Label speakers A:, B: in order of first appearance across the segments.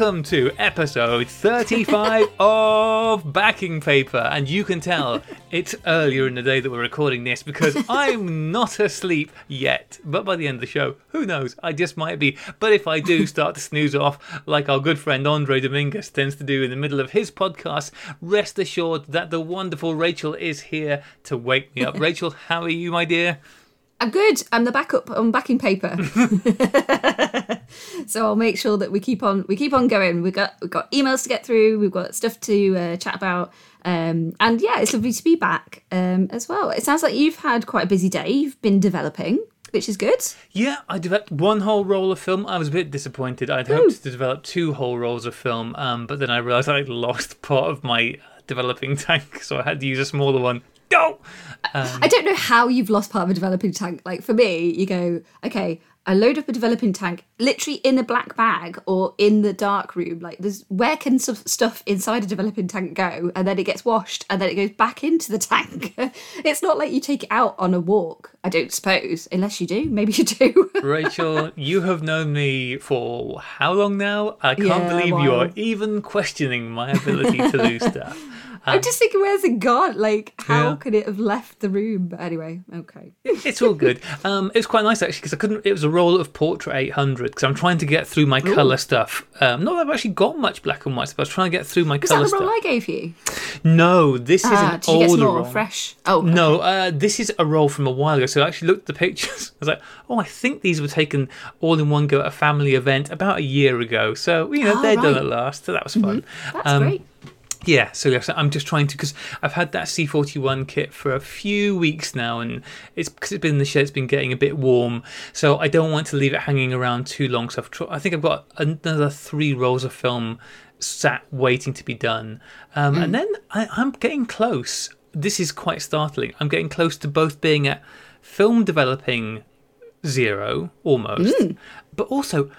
A: Welcome to episode 35 of Backing Paper. And you can tell it's earlier in the day that we're recording this because I'm not asleep yet. But by the end of the show, who knows? I just might be. But if I do start to snooze off, like our good friend Andre Dominguez tends to do in the middle of his podcast, rest assured that the wonderful Rachel is here to wake me up. Rachel, how are you, my dear?
B: I'm good. I'm the backup on backing paper. so I'll make sure that we keep on we keep on going. We've got we've got emails to get through. We've got stuff to uh, chat about. Um, and yeah, it's lovely to be back um, as well. It sounds like you've had quite a busy day. You've been developing, which is good.
A: Yeah, I developed one whole roll of film. I was a bit disappointed. I'd hoped to develop two whole rolls of film, um, but then I realised I lost part of my developing tank, so I had to use a smaller one. No!
B: I don't know how you've lost part of a developing tank. Like for me, you go, okay, I load up a developing tank literally in a black bag or in the dark room. Like there's where can some stuff inside a developing tank go and then it gets washed and then it goes back into the tank. it's not like you take it out on a walk, I don't suppose, unless you do. Maybe you do.
A: Rachel, you have known me for how long now? I can't
B: Yeah,
A: believe
B: a
A: you are even questioning my ability to lose stuff.
B: I'm just thinking, where's it gone? Like, how
A: Yeah.
B: could it have left the room? But anyway, okay.
A: It's all good. Um, it was quite nice actually because I couldn't. It was a roll of Portra 800 because I'm trying to get through my color stuff. Um, not that I've actually got much black and white stuff. but I was trying to get through my
B: Was that
A: color
B: the roll. I gave you?
A: No, this is
B: Ah,
A: an
B: did you get
A: older
B: more
A: roll.
B: fresh? Oh,
A: No, uh, this is a roll from a while ago. So I actually looked at the pictures. I was like, oh, I think these were taken all in one go at a family event about a year ago. So, you know,
B: Oh,
A: they're done at last. So that was fun.
B: that's
A: Um,
B: great.
A: Yeah, so yes, I'm just trying to because I've had that C41 kit for a few weeks now, and it's because it's been in the shed. It's been getting a bit warm, so I don't want to leave it hanging around too long. So I've tr- I think I've got another three rolls of film sat waiting to be done, um, and then I, I'm getting close. This is quite startling. I'm getting close to both being at film developing zero almost, but also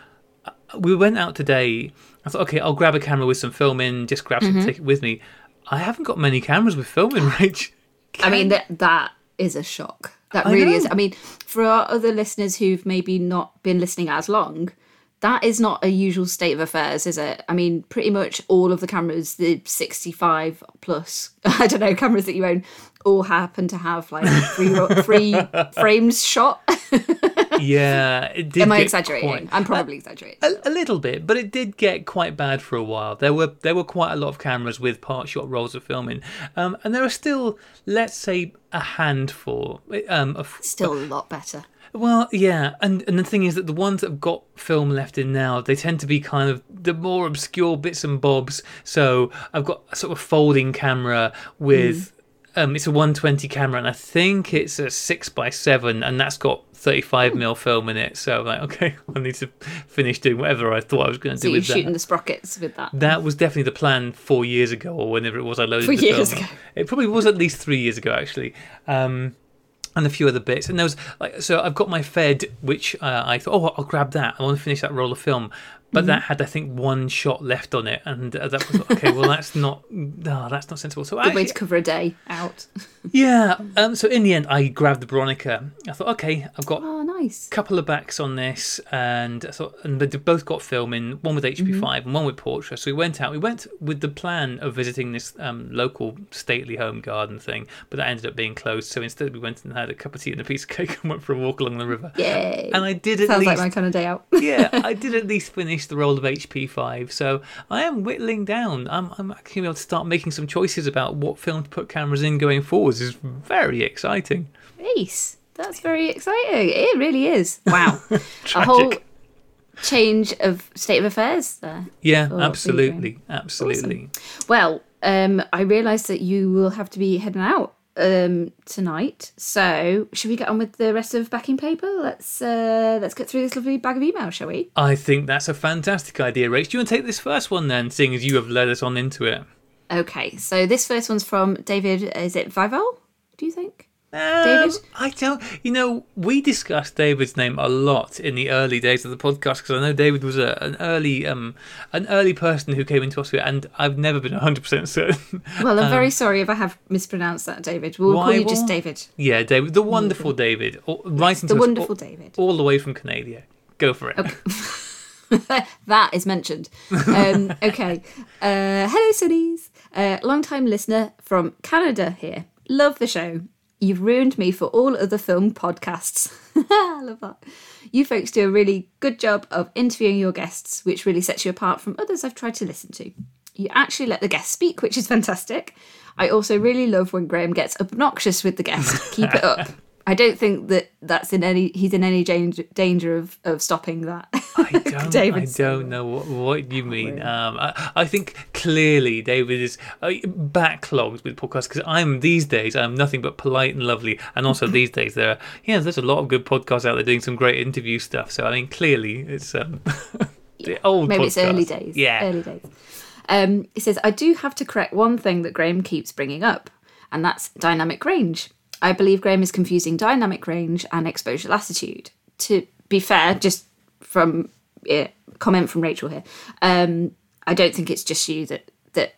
A: uh, we went out today. I thought, okay, I'll grab a camera with some film in, just grab some, mm-hmm. take it with me. I haven't got many cameras with film in, Rach.
B: I mean, that that is a shock. That
A: I
B: really is. I mean, for our other listeners who've maybe not been listening as long, that is not a usual state of affairs, is it? I mean, pretty much all of the cameras, the 65 plus, I don't know, cameras that you own, all happen to have like three, three frames shot.
A: yeah, it did.
B: Am I exaggerating?
A: quite-
B: I'm probably exaggerating.
A: a, a little bit, but it did get quite bad for a while. There were there were quite a lot of cameras with part shot rolls of film in, um, and there are still, let's say, a handful um, of
B: Still a lot better.
A: Well, yeah, and and the thing is that the ones that have got film left in now, they tend to be kind of the more obscure bits and bobs. So I've got a sort of folding camera with, um, it's a 120 camera, and I think it's a six by seven, and that's got 35 mil film in it. So I'm like, okay, I need to finish doing whatever I thought I was going to
B: So
A: do
B: you're
A: with that.
B: shooting the sprockets with that.
A: That was definitely the plan four years ago, or whenever it was I loaded
B: Four
A: the
B: years
A: film.
B: ago.
A: It probably was at least three years ago, actually. Um, and a few other bits. And there was like, so I've got my Fed, which uh, I thought, oh, I'll grab that. I want to finish that roll of film. But
B: Mm-hmm.
A: that had, I think, one shot left on it, and uh, that was okay. Well, that's not, no, that's not sensible. So
B: Good way to cover a day out.
A: yeah. Um, so in the end, I grabbed the Bronica. I thought, okay, I've got
B: Oh, nice.
A: couple of backs on this, and I thought, and they've both got film in one with HP5 and one with Portra. So we went out. We went with the plan of visiting this um, local stately home garden thing, but that ended up being closed. So instead, we went and had a cup of tea and a piece of cake and went for a walk along the river.
B: Yay.
A: And I did at
B: Sounds
A: least,
B: like my kind of day out.
A: yeah, I did at least finish the role of HP5. So I am whittling down. I'm, I'm actually able to start making some choices about what film to put cameras in going forwards. is very exciting.
B: Ace. That's very exciting. It really is. Wow. a whole change of state of affairs there.
A: Yeah,
B: Oh,
A: absolutely, absolutely.
B: Well, um, I realise that you will have to be heading out um, tonight. So, should we get on with the rest of backing paper? Let's uh, let's get through this lovely bag of email, shall we?
A: I think that's a fantastic idea, Rach. Do you want to take this first one then, seeing as you have led us on into it?
B: Okay. So this first one's from David. Is it Vival? Do you think?
A: Um,
B: David?
A: I don't. You know, we discussed David's name a lot in the early days of the podcast because I know David was a, an early, um, an early person who came into us, and I've never been hundred percent certain.
B: Well, I'm very sorry if I have mispronounced that, David. We'll call you just David.
A: yeah, David, the wonderful David, all- writing
B: The
A: to
B: wonderful
A: all,
B: David.
A: all the way from Canada. Go for it.
B: that is mentioned. Um, okay. Uh, hello, Sunnies. Uh, Long time listener from Canada here. Love the show. You've ruined me for all other film podcasts. I love that. You folks do a really good job of interviewing your guests, which really sets you apart from others I've tried to listen to. You actually let the guests speak, which is fantastic. I also really love when Graham gets obnoxious with the guest. Keep it up. I don't think that that's in any he's in any danger, danger of, of stopping that.
A: I don't, I don't know what, what you mean. Um, I, I think clearly David is uh, backlogged with podcasts because I'm these days I'm nothing but polite and lovely, and also these days there, are, yeah, there's a lot of good podcasts out there doing some great interview stuff. So I mean, clearly it's um, the old.
B: Maybe it's early days.
A: Yeah,
B: early days. Um, it says I do have to correct one thing that Graham keeps bringing up, and that's dynamic range. I believe Graham is confusing dynamic range and exposure latitude. To be fair, just from yeah, comment from Rachel here, um, I don't think it's just you that that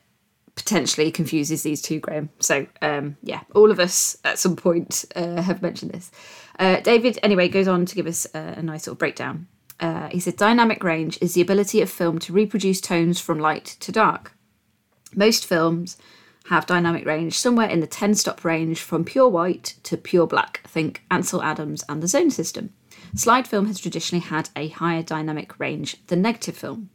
B: potentially confuses these two, Graham. So um, yeah, all of us at some point uh, have mentioned this. Uh, David, anyway, goes on to give us a, a nice sort of breakdown. Uh, he said dynamic range is the ability of film to reproduce tones from light to dark. Most films have dynamic range somewhere in the 10 stop range from pure white to pure black. Think Ansel Adams and the Zone system. Slide film has traditionally had a higher dynamic range than negative film.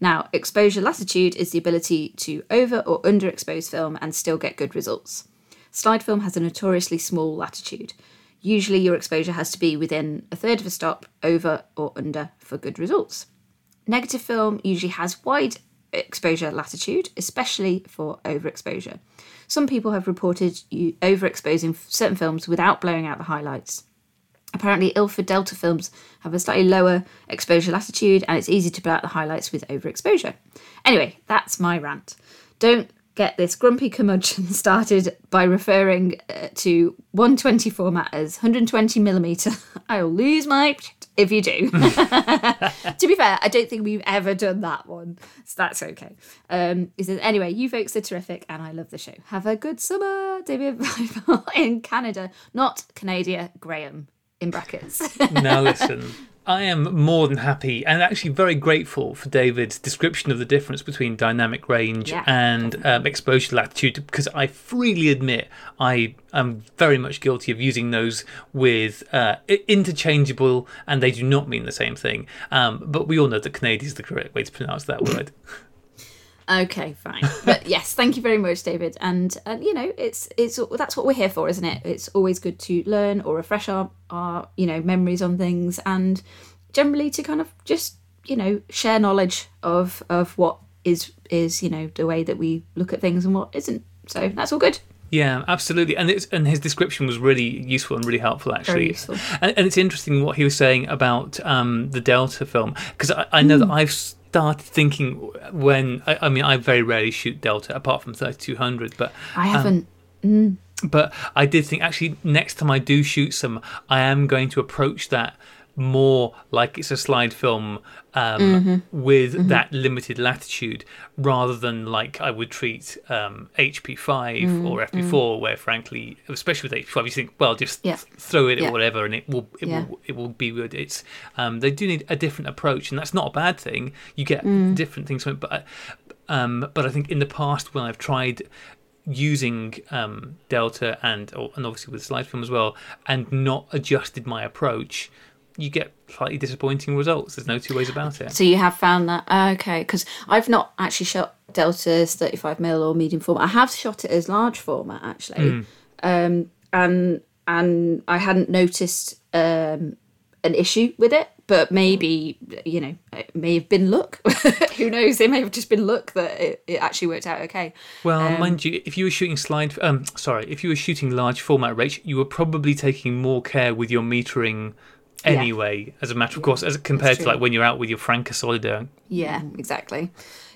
B: Now, exposure latitude is the ability to over or underexpose film and still get good results. Slide film has a notoriously small latitude. Usually, your exposure has to be within a third of a stop, over or under, for good results. Negative film usually has wide exposure latitude, especially for overexposure. Some people have reported you overexposing certain films without blowing out the highlights. Apparently, Ilford Delta films have a slightly lower exposure latitude, and it's easy to blow out the highlights with overexposure. Anyway, that's my rant. Don't get this grumpy curmudgeon started by referring uh, to 120 format as 120 millimeter. I'll lose my if you do. to be fair, I don't think we've ever done that one, so that's okay. Um, he says, anyway, you folks are terrific, and I love the show. Have a good summer, David in Canada, not Canada, Graham in brackets.
A: now listen. I am more than happy and actually very grateful for David's description of the difference between dynamic range
B: Yeah,
A: and um, exposure latitude because I freely admit I am very much guilty of using those with uh, interchangeable and they do not mean the same thing. Um, but we all know that Canadian is the correct way to pronounce that word.
B: Okay, fine. But yes, thank you very much, David. And and you know, it's it's that's what we're here for, isn't it? It's always good to learn or refresh our our you know memories on things, and generally to kind of just you know share knowledge of of what is is you know the way that we look at things and what isn't. So that's all good.
A: Yeah, absolutely, and it's and his description was really useful and really helpful actually.
B: Very useful.
A: And, and it's interesting what he was saying about um, the Delta film because I, I know that I've started thinking when I, I mean I very rarely shoot Delta apart from thirty two hundred, but
B: I um, haven't. Mm.
A: but I did think actually next time I do shoot some, I am going to approach that more like it's a slide film um, with that limited latitude rather than like I would treat um, HP5 or FP4, where frankly, especially with HP5, you think, well, just
B: Yeah.
A: th- throw it
B: Yeah.
A: or whatever, and it will it
B: Yeah.
A: will it will be good. It's um, they do need a different approach, and that's not a bad thing. You get different things from it, but um, but I think in the past when I've tried using um, Delta and and obviously with slide film as well, and not adjusted my approach, you get slightly disappointing results. There's no two ways about it.
B: So you have found that Ah, okay? Because I've not actually shot Deltas 35 mm or medium format. I have shot it as large format actually, um, and and I hadn't noticed um, an issue with it. But maybe you know it may have been luck. Who knows? It may have just been luck that it, it actually worked out okay.
A: Well,
B: Um,
A: mind you, if you were shooting slide, um, sorry, if you were shooting large format rates, you were probably taking more care with your metering anyway. As a matter of course, as compared to like when you're out with your Franka Solida.
B: Yeah, exactly.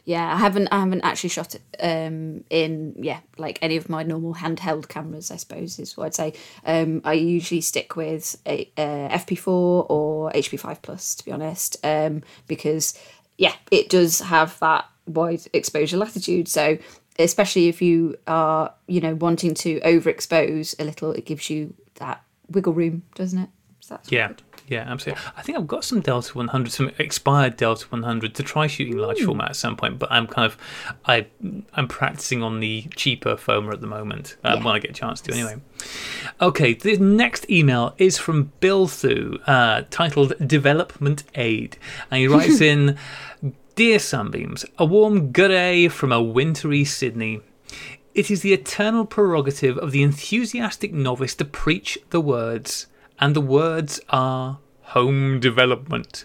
B: Yeah, I haven't I haven't actually shot it um, in yeah like any of my normal handheld cameras. I suppose is what I'd say. Um, I usually stick with a, uh, FP4 or HP5 plus to be honest, um, because yeah, it does have that wide exposure latitude. So especially if you are you know wanting to overexpose a little, it gives you that wiggle room, doesn't it? So that's
A: Yeah, Yeah, absolutely. I think I've got some Delta 100, some expired Delta 100 to try shooting large format at some point, but I'm kind of, I, I'm practicing on the cheaper Foma at the moment um,
B: Yeah.
A: when I get a chance to. Anyway, okay. The next email is from Bill Thoo, uh, titled "Development Aid," and he writes in, "Dear Sunbeams, a warm good day from a wintry Sydney." It is the eternal prerogative of the enthusiastic novice to preach the words, and the words are home development.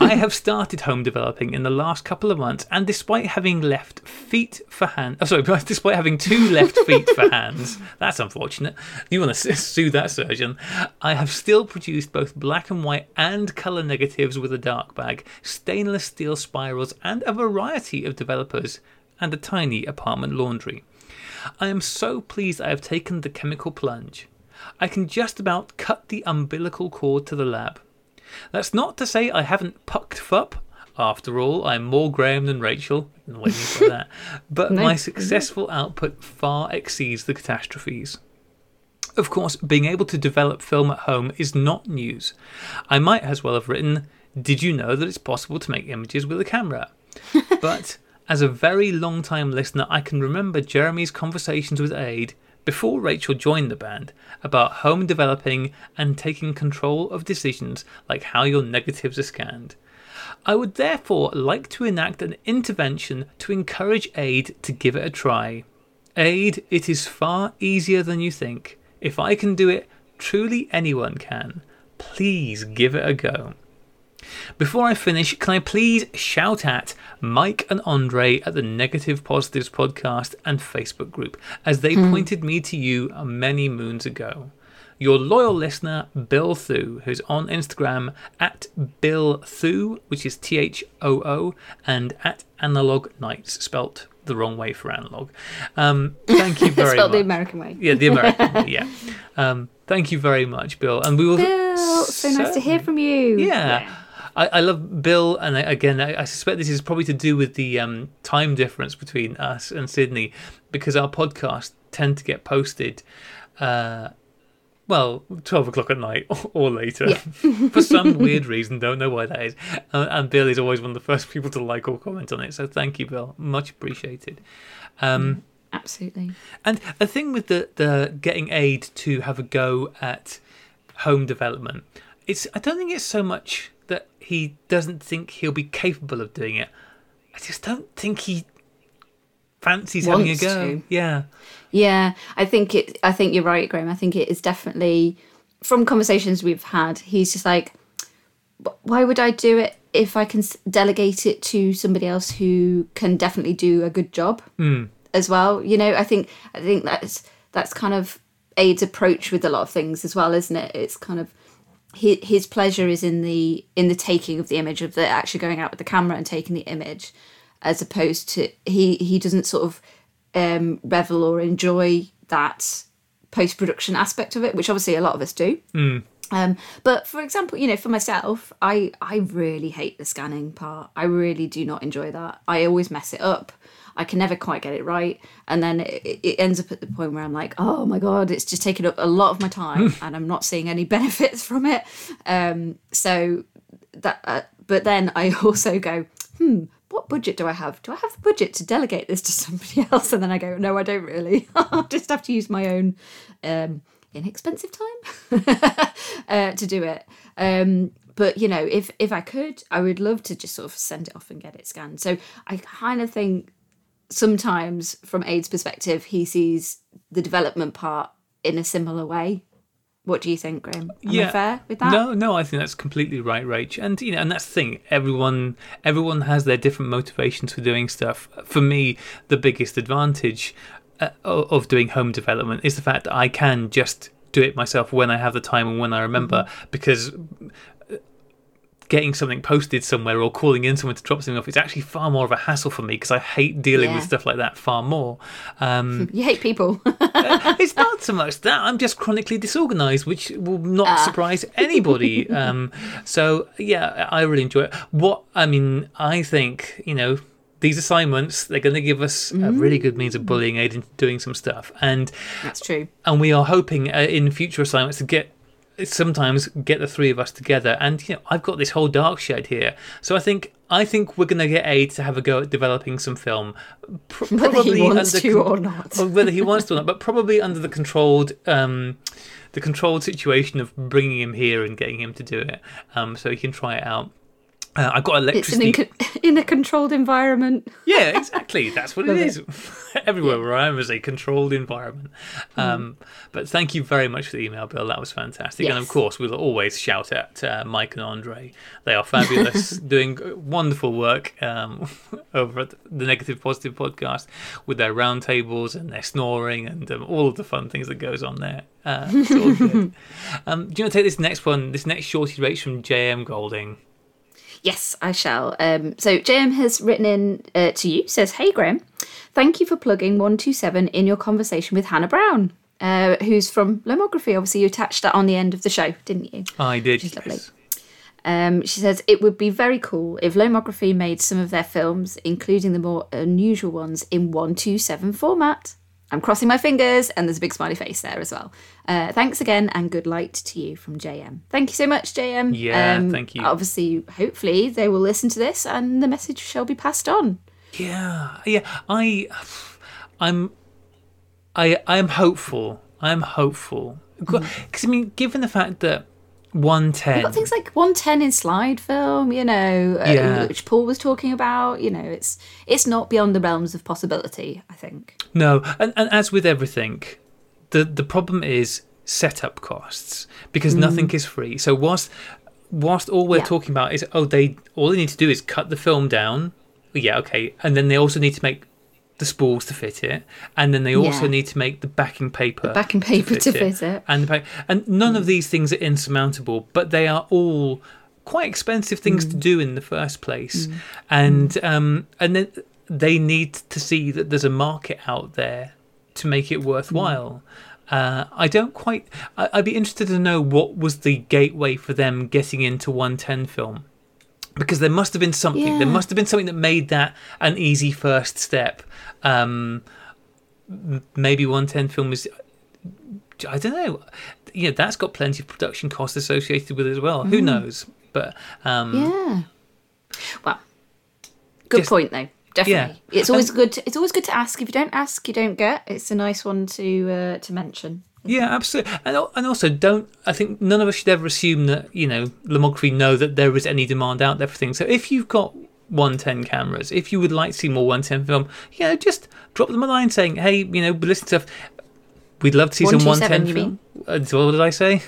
A: I have started home developing in the last couple of months, and despite having left feet for hands, oh, sorry, despite having two left feet for hands, that's unfortunate. You want to sue that surgeon? I have still produced both black and white and color negatives with a dark bag, stainless steel spirals, and a variety of developers, and a tiny apartment laundry. I am so pleased I have taken the chemical plunge. I can just about cut the umbilical cord to the lab. That's not to say I haven't pucked fup. After all, I'm more Graham than Rachel. Waiting for that. But
B: No.
A: my successful output far exceeds the catastrophes. Of course, being able to develop film at home is not news. I might as well have written, Did you know that it's possible to make images with a camera? but as a very long time listener, I can remember Jeremy's conversations with Ade before Rachel joined the band about home developing and taking control of decisions like how your negatives are scanned. I would therefore like to enact an intervention to encourage Ade to give it a try. Ade, it is far easier than you think. If I can do it, truly anyone can. Please give it a go. Before I finish, can I please shout at Mike and Andre at the Negative Positives podcast and Facebook group, as they pointed me to you many moons ago. Your loyal listener, Bill Thoo, who's on Instagram at Bill Thoo, which is T H O O, and at Analog Nights, spelt the wrong way for analog. Um, thank you very
B: Spelled
A: much.
B: the American way.
A: yeah, the American way, yeah. Um, thank you very much, Bill. And we will.
B: Bill, so nice to hear from you.
A: Yeah. I, I love Bill, and I, again, I, I suspect this is probably to do with the um, time difference between us and Sydney, because our podcasts tend to get posted, uh, well, twelve o'clock at night or, later, for some weird reason. Don't know why that is. Uh, and Bill is always one of the first people to like or comment on it. So thank you, Bill. Much appreciated. Um,
B: Absolutely.
A: and the thing with the, the getting Ade to have a go at home development, it's I don't think it's so much he doesn't think he'll be capable of doing it. I just don't think he fancies having a go.
B: to.
A: Yeah.
B: Yeah, I think it. I think you're right, Graham. I think it is definitely from conversations we've had. He's just like, why would I do it if I can delegate it to somebody else who can definitely do a good job hmm. as well? You know, I think I think that's that's kind of Ade's approach with a lot of things as well, isn't it? It's kind of his, his pleasure is in the in the taking of the image of the actually going out with the camera and taking the image as opposed to he he doesn't sort of um revel or enjoy that post-production aspect of it which obviously a lot of us do. Um but for example you know for myself i i really hate the scanning part. I really do not enjoy that. I always mess it up I can never quite get it right, and then it, it ends up at the point where I'm like, "Oh my god, it's just taken up a lot of my time, and I'm not seeing any benefits from it." Um, so that, uh, but then I also go, "Hmm, what budget do I have? Do I have the budget to delegate this to somebody else?" And then I go, "No, I don't really. I'll just have to use my own um, inexpensive time uh, to do it." Um, but you know, if if I could, I would love to just sort of send it off and get it scanned. So I kind of think sometimes from Ade's perspective, he sees the development part in a similar way. What do you think, Graham? Am I fair with that?
A: No, no, I think that's completely right, Rach. And you know, and that's the thing. Everyone, everyone has their different motivations for doing stuff. For me, the biggest advantage uh, of doing home development is the fact that I can just do it myself when I have the time and when I remember, because uh, getting something posted somewhere or calling in someone to drop something off is actually far more of a hassle for me because I hate dealing with stuff like that far more. Um,
B: You hate people.
A: it's not so much that I'm just chronically disorganized, which will not surprise anybody. um, so yeah, I really enjoy it. What I mean, I think you know these assignments they're going to give us a really good means of bullying Ade into doing some stuff, and
B: That's true.
A: and we are hoping uh, in future assignments to get sometimes get the three of us together. And you know i've got this whole dark shed here. So i think i think we're going to get Ade to have a go at developing some film. Pr-
B: Whether he wants
A: under
B: to or not.
A: or whether he wants to or not but probably under the controlled um the controlled situation of bringing him here and getting him to do it. Um so he can try it out uh, I've got
B: It's an
A: electricity.
B: in, a controlled environment.
A: Yeah, exactly. That's what it is. Everywhere where I am is a controlled environment. Um, but thank you very much for the email, Bill. That was fantastic. And of course, we'll always shout at uh, Mike and Andre. They are fabulous, doing wonderful work um, over at the Negative Positive podcast with their roundtables and their snoring and um, all of the fun things that goes on there. Uh, it's all good. Um, do you want to take this next one? This next shorty rates from JM Golding.
B: Yes, I shall. Um, so JM has written in uh, to you, says, Hey Graham, thank you for plugging 127 in your conversation with Hannah Brown, uh, who's from Lomography. Obviously, you attached that on the end of the show, didn't you?
A: I did.
B: lovely.
A: yes.
B: Um, she says, It would be very cool if Lomography made some of their films, including the more unusual ones, in 127 format. I'm crossing my fingers, and there's a big smiley face there as well. Uh, thanks again, and good light to you from JM. Thank you so much, JM.
A: Yeah, thank you.
B: Obviously, hopefully, they will listen to this, and the message shall be passed on.
A: Yeah, yeah. I, I'm, I, I am hopeful. I am hopeful because I mean, given the fact that one ten,
B: We've got things like 110 in slide film, you know, uh,
A: Yeah.
B: which Paul was talking about. You know, it's it's not beyond the realms of possibility. I think.
A: no, and, and as with everything, the the problem is setup costs because nothing is free. So whilst whilst all we're
B: Yeah.
A: talking about is oh they all they need to do is cut the film down, yeah okay, and then they also need to make the spools to fit it, and then they also
B: Yeah.
A: need to make the backing paper, the
B: backing paper to fit it.
A: and the and none of mm. these things are insurmountable, but they are all quite expensive things to mm. do in the first place, mm. and um, and then they need to see that there's a market out there to make it worthwhile. Uh, I don't quite. I, I'd be interested to know what was the gateway for them getting into 110 film. Because there must have been something. There must have been something that made that an easy first step. Um, maybe 110 film is I don't know. Yeah, that's got plenty of production costs associated with it as well. Who knows? But um,
B: Yeah. Well, good
A: Just-
B: point though. Definitely.
A: Yeah.
B: It's always good. It's always good to ask. If you don't ask, you don't get. It's a nice one to uh, to mention.
A: Yeah, absolutely. And, and also, don't I think none of us should ever assume that you know Lomography know that there is any demand out there for things. So if you've got 110 cameras, if you would like to see more 110 film, you know, just drop them a line saying, hey, you know, listen to, we'd love to see some 110 film. Uh, what did I say?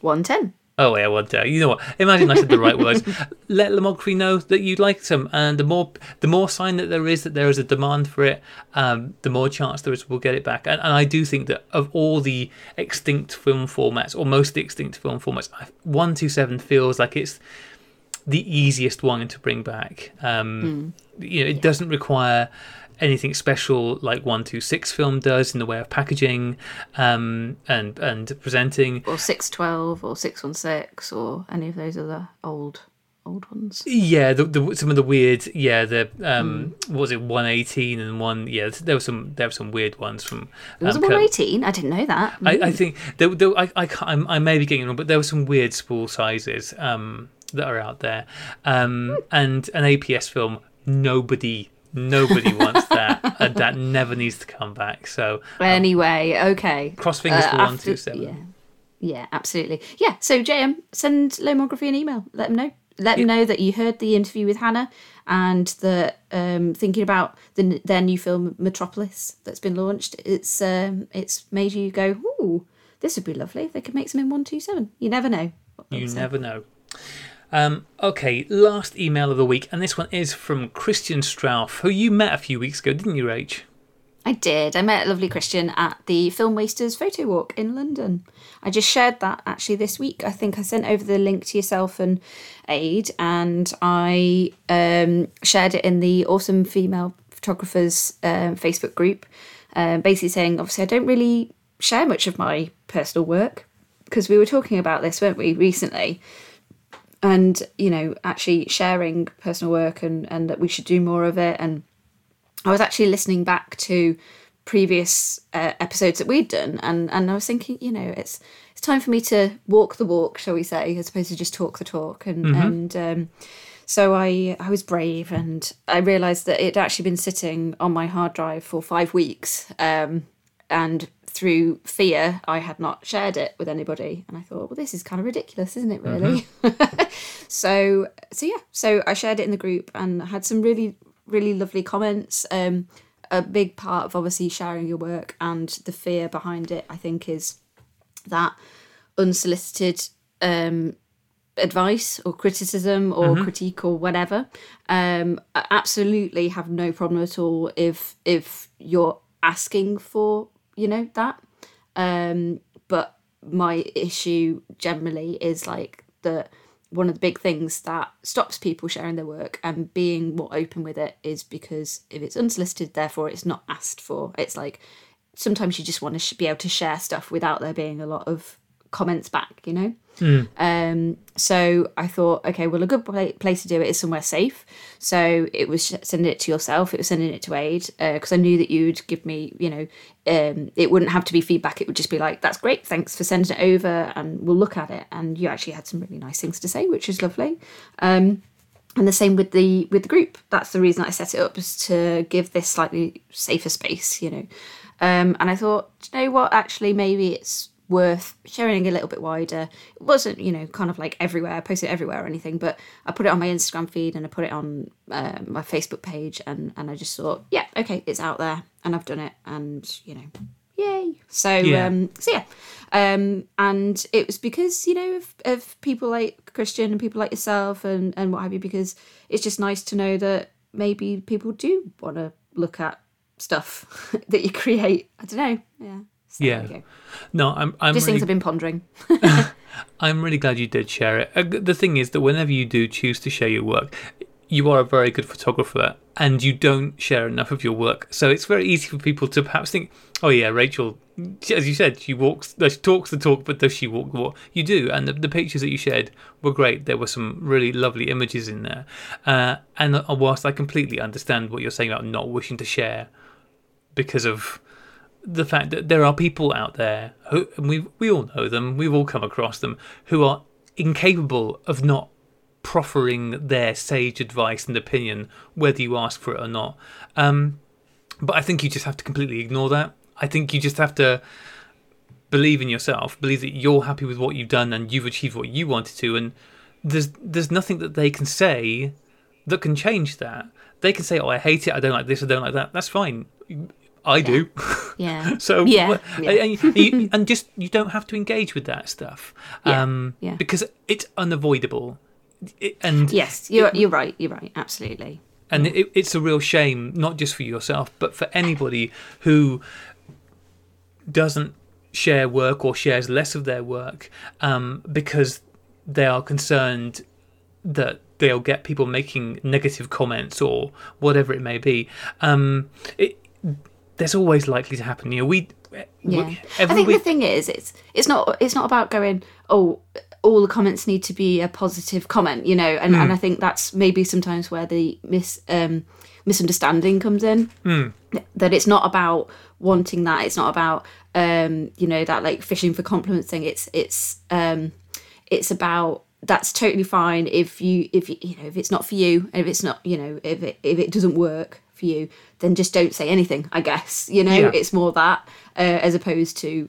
B: 110.
A: Oh yeah, I want. You know what? Imagine I said the right words. Let Lamocri know that you like them, and the more the more sign that there is that there is a demand for it, um, the more chance there is we'll get it back. And, and I do think that of all the extinct film formats, or most extinct film formats, one two seven feels like it's the easiest one to bring back. Um, mm. You know, it yeah. doesn't require anything special like one two six film does in the way of packaging um, and and presenting.
B: or six twelve or six one six or any of those other old old ones.
A: Yeah, the, the, some of the weird, yeah, the um, what was it one eighteen and one, yeah, there were some there were some weird ones from.
B: It was
A: um,
B: one eighteen. I didn't know that.
A: I, I think there, there, I, I, can't, I'm- I may be getting it wrong, but there were some weird spool sizes um, that are out there, um, and an APS film. Nobody, nobody wants that. and that never needs to come back. So
B: Anyway, okay.
A: cross fingers
B: Uh,
A: for
B: after-
A: one two seven.
B: Yeah, yeah, absolutely. Yeah. So JM, send Lomography an email. Let them know. Let them know that you heard the interview with Hannah and that um, thinking about the, their new film Metropolis that's been launched. It's um, it's made you go, ooh, this would be lovely if they could make some in one two seven. You never know.
A: You never know. Um, okay, last email of the week, and this one is from Christian Strauff, who you met a few weeks ago, didn't you, Rach?
B: I did. I met lovely Christian at the Film Wasters photo walk in London. I just shared that actually this week. I think I sent over the link to yourself and Ade, and I um, shared it in the Awesome Female Photographers um, Facebook group, um, basically saying, obviously, I don't really share much of my personal work because we were talking about this, weren't we, recently? And, you know, actually sharing personal work and, and that we should do more of it and I was actually listening back to previous uh, episodes that we'd done, and and I was thinking, you know, it's it's time for me to walk the walk, shall we say, as opposed to just talk the talk, and and. Um, so I, I was brave and I realised that it had actually been sitting on my hard drive for five weeks. Um, and through fear, I had not shared it with anybody. And I thought, well, this is kind of ridiculous, isn't it, really? so, so yeah, so I shared it in the group and had some really, really lovely comments. Um, a big part of obviously sharing your work and the fear behind it, I think, is that unsolicited um, advice or criticism or critique or whatever. Um, I absolutely have no problem at all if if you're asking for you know that. Um, but my issue generally is like that one of the big things that stops people sharing their work and being more open with it is because if it's unsolicited, therefore it's not asked for. It's like sometimes you just want to be able to share stuff without there being a lot of comments back, you know? Um, so I thought, okay, well, a good pla- place to do it is somewhere safe. So it was sending it to yourself, it was sending it to Ade, because I knew that you'd give me, you know, um, it wouldn't have to be feedback. It would just be like, that's great, thanks for sending it over, and we'll look at it. And you actually had some really nice things to say, which is lovely. Um, and the same with the with the group. That's the reason I set it up is to give this slightly safer space, you know. Um, and I thought, "Do you know what? Actually, maybe it's worth sharing a little bit wider. It wasn't, you know, kind of like everywhere. I posted it everywhere or anything, but I put it on my Instagram feed and I put it on uh, my Facebook page, and and I just thought, yeah, okay, it's out there, and I've done it, and you know, yay. So
A: Yeah.
B: um, so yeah, um, and it was because you know of, of people like Christian and people like yourself and and what have you, because it's just nice to know that maybe people do want to look at stuff that you create. I don't know. Yeah. So
A: Yeah.
B: There we go.
A: No, I'm I'm
B: Just
A: really,
B: things I've been pondering.
A: I'm really glad you did share it. Uh, The thing is that whenever you do choose to share your work, you are a very good photographer and you don't share enough of your work. So it's very easy for people to perhaps think, oh, yeah, Rachel, as you said, she walks, she talks the talk, but does she walk the walk? You do. And the, the pictures that you shared were great. There were some really lovely images in there. Uh, and uh, whilst I completely understand what you're saying about not wishing to share because of the fact that there are people out there who and we we all know them, we've all come across them who are incapable of not proffering their sage advice and opinion, whether you ask for it or not. Um, but I think you just have to completely ignore that. I think you just have to believe in yourself, believe that you're happy with what you've done and you've achieved what you wanted to, and there's there's nothing that they can say that can change that. They can say, "Oh, I hate it. I don't like this. I don't like that." That's fine. I do.
B: Yeah.
A: So
B: Yeah, yeah.
A: And, you- and just you don't have to engage with that stuff,
B: Yeah,
A: um,
B: yeah.
A: because it's unavoidable. It, and
B: Yes, you're you're right. You're right. Absolutely.
A: and it, it's a real shame, not just for yourself, but for anybody who doesn't share work or shares less of their work um, because they are concerned that they'll get people making negative comments or whatever it may be. Um, it, there's always likely to happen. You know, we.
B: Yeah.
A: we-
B: I think
A: week-
B: the thing is, it's it's not it's not about going. Oh, all the comments need to be a positive comment, you know. And and I think that's maybe sometimes where the mis um, misunderstanding comes in. That it's not about wanting that. It's not about um, you know that like fishing for compliments thing. It's it's um, it's about that's totally fine if you if you, you know if it's not for you and if it's not you know if it if it doesn't work for you then just don't say anything i guess you know
A: Yeah.
B: it's more that uh, as opposed to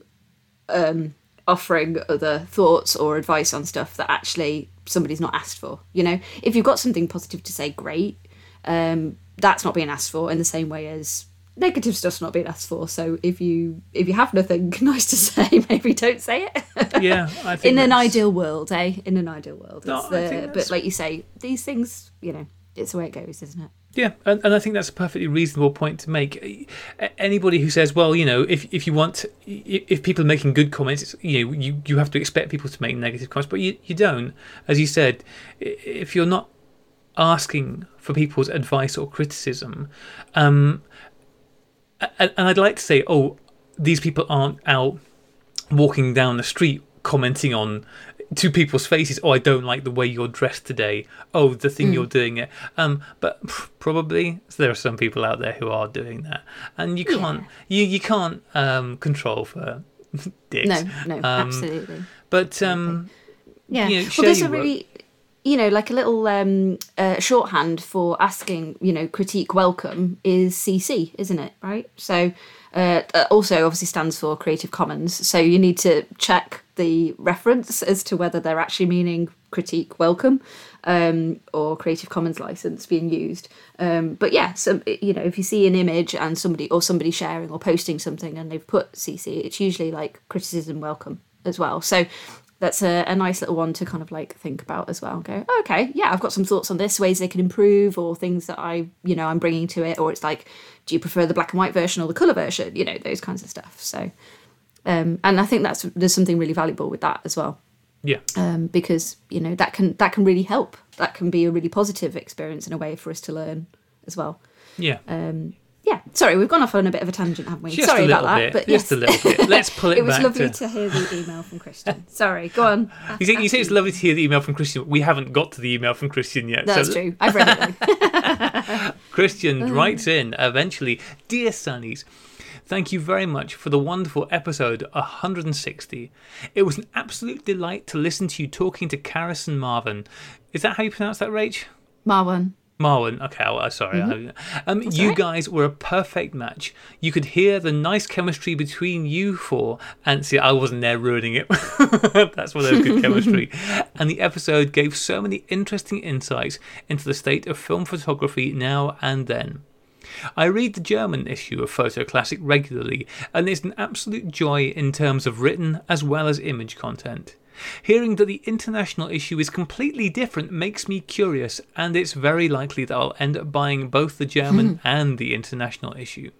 B: um offering other thoughts or advice on stuff that actually somebody's not asked for you know if you've got something positive to say great um that's not being asked for in the same way as negative stuff's not being asked for so if you if you have nothing nice to say maybe don't say it
A: yeah, I think
B: in an ideal world, eh? In an ideal world,
A: No,
B: the, but like you say, these things, you know, it's the way it goes, isn't it?
A: Yeah, and, and I think that's a perfectly reasonable point to make. Anybody who says, "Well, you know, if if you want, if people are making good comments, you know, you you have to expect people to make negative comments," but you you don't. As you said, if you're not asking for people's advice or criticism, um, and, and I'd like to say, oh, these people aren't out walking down the street commenting on to people's faces. Oh, I don't like the way you're dressed today. Oh, the thing you're doing it. Um, but probably there are some people out there who are doing that, and you can't you you can't um control for dicks.
B: No, no,
A: Um,
B: absolutely.
A: But um,
B: Yeah.
A: you know,
B: well, there's a really, you know, like a little um, uh, shorthand for asking, you know, critique welcome is CC, isn't it? Right. So, uh, uh, also obviously stands for Creative Commons. So you need to check the reference as to whether they're actually meaning critique welcome um, or Creative Commons license being used. Um, but yeah, so you know, if you see an image and somebody or somebody sharing or posting something and they've put CC, it's usually like criticism welcome as well. So that's a, a nice little one to kind of like think about as well. Go, "Oh, okay, yeah, I've got some thoughts on this, ways they can improve, or things that I, you know, I'm bringing to it, or it's like, do you prefer the black and white version or the color version? You know, those kinds of stuff. So, um, and I think that's there's something really valuable with that as well,
A: yeah,
B: um, because you know that can that can really help. That can be a really positive experience in a way for us to learn as well.
A: yeah.
B: Um, yeah, sorry, we've gone off on a bit of a tangent, haven't we?
A: Just
B: sorry about
A: bit.
B: that, but
A: just
B: yes.
A: a little bit. Let's pull it, back.
B: it was lovely
A: to.
B: to hear the email from Christian. Sorry, go on.
A: You say, you say it's lovely to hear the email from Christian. We haven't got to the email from Christian yet.
B: That's
A: so
B: true. I've read it.
A: Christian writes in eventually Dear Sunnies, thank you very much for the wonderful episode 160. It was an absolute delight to listen to you talking to Karis and Marvin. Is that how you pronounce that, Rach?
B: Marvin.
A: Marwan, okay, well, sorry. Um, you
B: right.
A: guys were a perfect match. You could hear the nice chemistry between you four, and see, I wasn't there ruining it. That's why there's good chemistry. And the episode gave so many interesting insights into the state of film photography now and then. I read the German issue of Photo Classic regularly, and it's an absolute joy in terms of written as well as image content. Hearing that the international issue is completely different makes me curious, and it's very likely that I'll end up buying both the German hmm. and the international issue.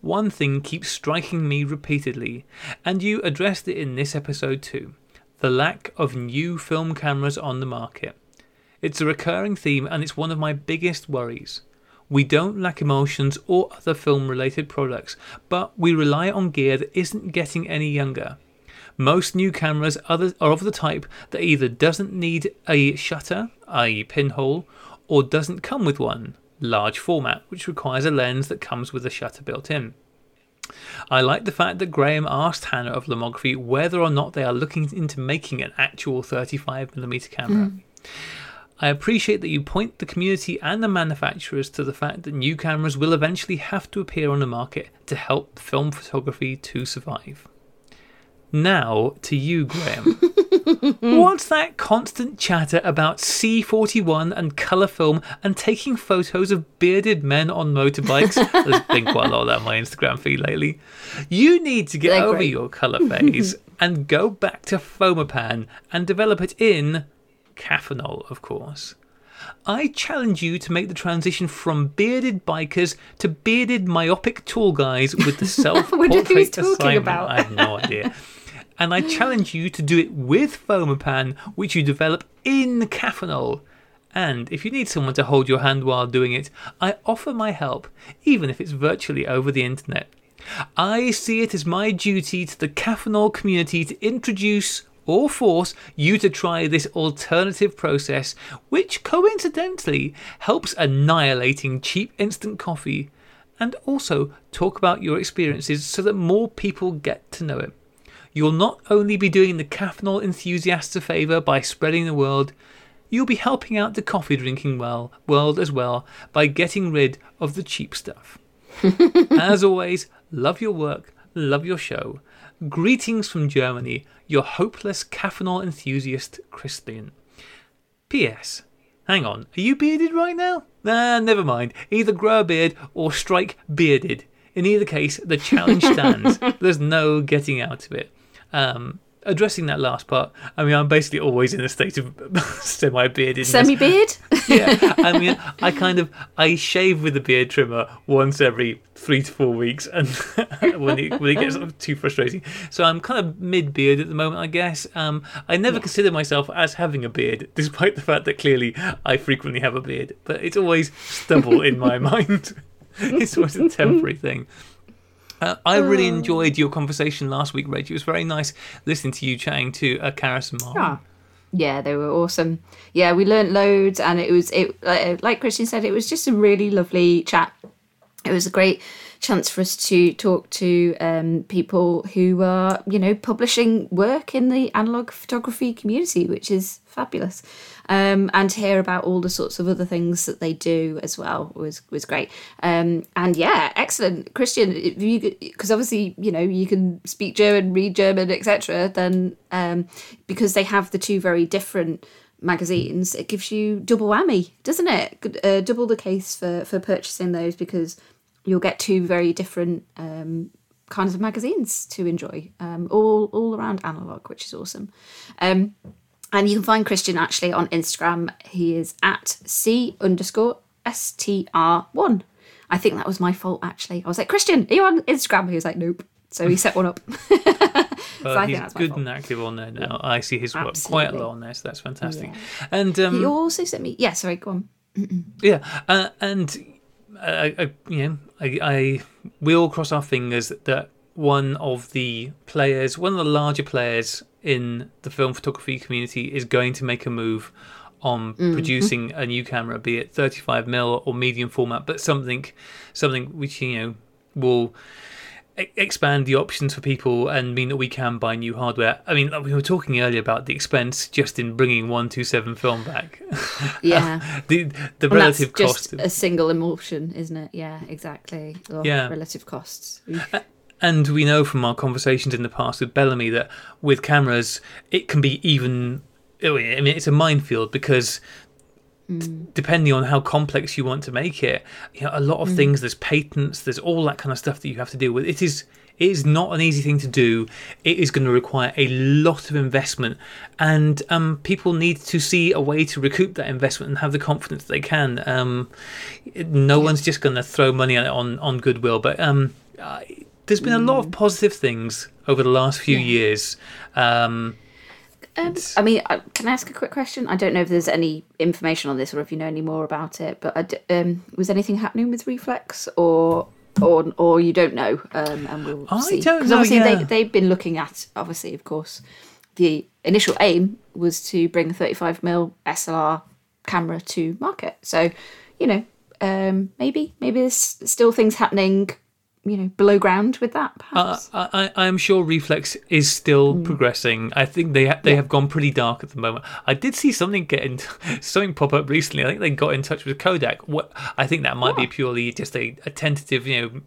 A: One thing keeps striking me repeatedly, and you addressed it in this episode too the lack of new film cameras on the market. It's a recurring theme, and it's one of my biggest worries. We don't lack emulsions or other film related products, but we rely on gear that isn't getting any younger. Most new cameras are of the type that either doesn't need a shutter, i.e., pinhole, or doesn't come with one, large format, which requires a lens that comes with a shutter built in. I like the fact that Graham asked Hannah of Lomography whether or not they are looking into making an actual 35mm camera. Mm. I appreciate that you point the community and the manufacturers to the fact that new cameras will eventually have to appear on the market to help film photography to survive. Now to you, Graham. What's that constant chatter about C41 and colour film and taking photos of bearded men on motorbikes? There's been quite a lot of that on my Instagram feed lately. You need to get
B: They're
A: over
B: great.
A: your colour phase and go back to Fomapan and develop it in Caffenol, of course. I challenge you to make the transition from bearded bikers to bearded myopic tall guys with the self
B: wonder who he's
A: portrait
B: talking
A: assignment.
B: about.
A: I have no idea. and I challenge you to do it with Fomapan, which you develop in Caffenol. And if you need someone to hold your hand while doing it, I offer my help, even if it's virtually over the internet. I see it as my duty to the Caffenol community to introduce or force you to try this alternative process, which coincidentally helps annihilating cheap instant coffee, and also talk about your experiences so that more people get to know it. You'll not only be doing the Caffenol enthusiasts a favour by spreading the word, you'll be helping out the coffee drinking well, world as well by getting rid of the cheap stuff. As always, love your work, love your show. Greetings from Germany, your hopeless Caffenol enthusiast, Christian. P.S. Hang on, are you bearded right now? Nah, never mind. Either grow a beard or strike bearded. In either case, the challenge stands. There's no getting out of it. Um, addressing that last part, I mean, I'm basically always in a state of semi-beardedness.
B: Semi beard?
A: yeah, I mean, I kind of I shave with a beard trimmer once every three to four weeks, and when it when it gets too frustrating, so I'm kind of mid beard at the moment, I guess. Um, I never consider myself as having a beard, despite the fact that clearly I frequently have a beard, but it's always stubble in my mind. it's always a temporary thing. Uh, I really enjoyed your conversation last week, Rach. It was very nice listening to you chatting to uh, Karis and Mark.
B: Ah. Yeah, they were awesome. Yeah, we learnt loads, and it was it like, like Christian said, it was just a really lovely chat. It was a great chance for us to talk to um, people who are, you know, publishing work in the analog photography community, which is fabulous. Um, and hear about all the sorts of other things that they do as well was was great. Um, and yeah, excellent, Christian. Because obviously, you know, you can speak German, read German, etc. Then um, because they have the two very different magazines, it gives you double whammy, doesn't it? Uh, double the case for for purchasing those because you'll get two very different um, kinds of magazines to enjoy, um, all all around analog, which is awesome. Um, and you can find Christian actually on Instagram. He is at c underscore str one. I think that was my fault actually. I was like, Christian, are you on Instagram? He was like, nope. So he set one up. so
A: uh, he's good and active on there now. I see his work quite a lot on there, so that's fantastic. Yeah. And um,
B: he also sent me. Yeah, sorry, go on.
A: yeah, uh, and I, I, you know, I, I we all cross our fingers that one of the players, one of the larger players in the film photography community, is going to make a move on mm-hmm. producing a new camera, be it 35 mm or medium format, but something, something which you know will expand the options for people and mean that we can buy new hardware. I mean, we were talking earlier about the expense just in bringing 127 film back.
B: Yeah.
A: the the and relative
B: cost.
A: Of...
B: a single emulsion, isn't it? Yeah, exactly. Or yeah. Relative costs.
A: And we know from our conversations in the past with Bellamy that with cameras, it can be even. I mean, it's a minefield because Mm. depending on how complex you want to make it you know a lot of mm. things there's patents there's all that kind of stuff that you have to deal with it is it is not an easy thing to do it is going to require a lot of investment and um, people need to see a way to recoup that investment and have the confidence that they can um, no yeah. one's just going to throw money on on, on goodwill but um, there's been a lot of mm. positive things over the last few yeah. years um,
B: um, I mean, can I ask a quick question? I don't know if there's any information on this or if you know any more about it, but um, was anything happening with Reflex or or or you don't know? Um, and we'll I see.
A: Because obviously
B: yeah. they they've been looking at obviously, of course, the initial aim was to bring a 35 mm SLR camera to market. So, you know, um, maybe maybe there's still things happening you know below ground with that uh,
A: I, I am sure reflex is still mm. progressing. I think they ha- they yeah. have gone pretty dark at the moment. I did see something get in, something pop up recently. I think they got in touch with kodak. What i think that might be purely just a, a tentative you know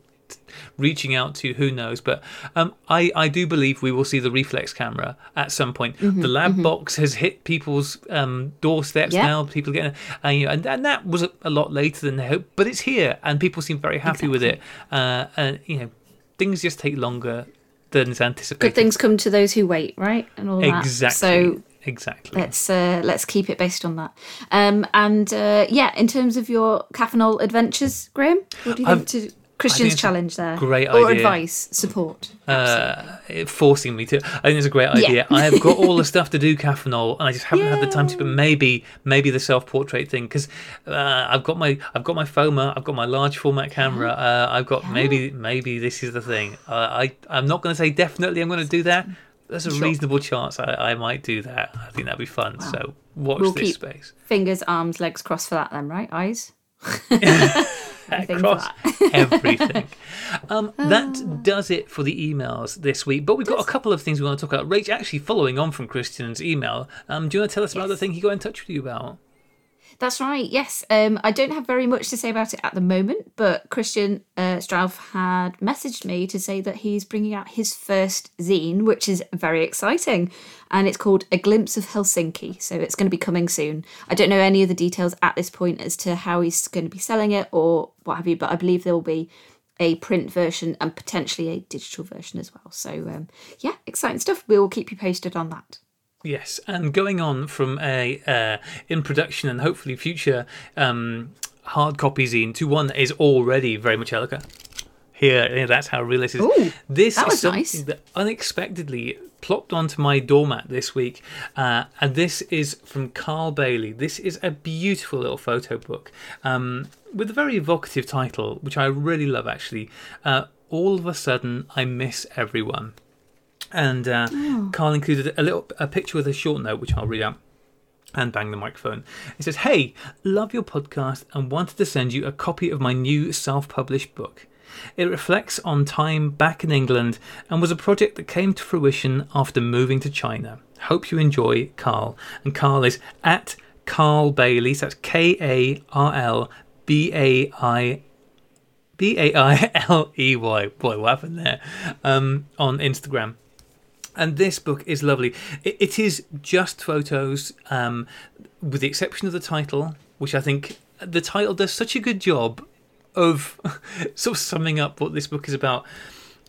A: reaching out to who knows but um, I, I do believe we will see the reflex camera at some point mm-hmm, the lab mm-hmm. box has hit people's um, doorsteps yep. now people are getting uh, you know, and, and that was a, a, lot later than they hoped but it's here and people seem very happy exactly. with it uh, and you know things just take longer than is anticipated
B: good things come to those who wait right and all
A: exactly. that so exactly
B: let's uh, let's keep it based on that um, and uh, yeah in terms of your Caffenol adventures graham what do you think to Christian's challenge there.
A: Great
B: or
A: idea.
B: advice, support.
A: Uh, forcing me to. I think it's a great idea. Yeah. I have got all the stuff to do Caffenol, and I just haven't had the time to. But maybe, maybe the self-portrait thing, because uh, I've got my, I've got my FOMA, I've got my large format camera. Uh, I've got yeah. maybe, maybe this is the thing. Uh, I, I'm not going to say definitely I'm going to do that. There's a sure. reasonable chance I, I might do that. I think that'd be fun. Wow. So watch
B: we'll
A: this space.
B: Fingers, arms, legs crossed for that, then, right? Eyes.
A: across everything. Um, that ah. does it for the emails this week. But we've got a couple of things we want to talk about. Rach, actually following on from Christian's email, um, do you want to tell us yes. about the thing he got in touch with you about?
B: That's right. Yes, um, I don't have very much to say about it at the moment, but Christian uh, had messaged me to say that he's bringing out his first zine, which is very exciting, and it's called A Glimpse of Helsinki. So it's going to be coming soon. I don't know any of the details at this point as to how he's going to be selling it or what have you, but I believe there will be a print version and potentially a digital version as well. So um, yeah, exciting stuff. We will keep you posted on that.
A: Yes, and going on from a uh, in production and hopefully future um, hard copy zine to one that is already very much elegant. Here, yeah, that's how real it is.
B: Ooh,
A: this
B: that
A: is something
B: nice.
A: that unexpectedly plopped onto my doormat this week, uh, and this is from Karl Bailey. This is a beautiful little photo book um, with a very evocative title, which I really love actually. Uh, all of a sudden I miss everyone. And uh, Karl included a little a picture with a short note, which I'll read out and bang the microphone. It says, Hey, love your podcast and wanted to send you a copy of my new self published book. It reflects on time back in England and was a project that came to fruition after moving to China. Hope you enjoy, Karl. And Karl is at Karl Bailey. So that's K A R L B A I B A I L E Y. Boy, what happened there? Um, on Instagram and this book is lovely. It, it is just photos, um, with the exception of the title, which I think the title does such a good job of sort of summing up what this book is about.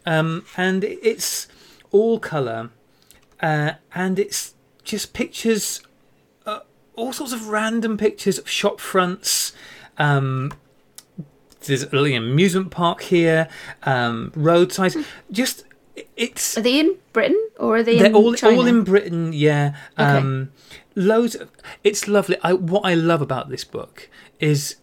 A: Um, and it's all colour, uh, and it's just pictures, uh, all sorts of random pictures of shop fronts. Um, there's an amusement park here, um, roadsides, just it's
B: Are they in Britain or are they
A: they're
B: in
A: all
B: China?
A: all in Britain, yeah. Um, Loads. Of, it's lovely. I, what I love about this book is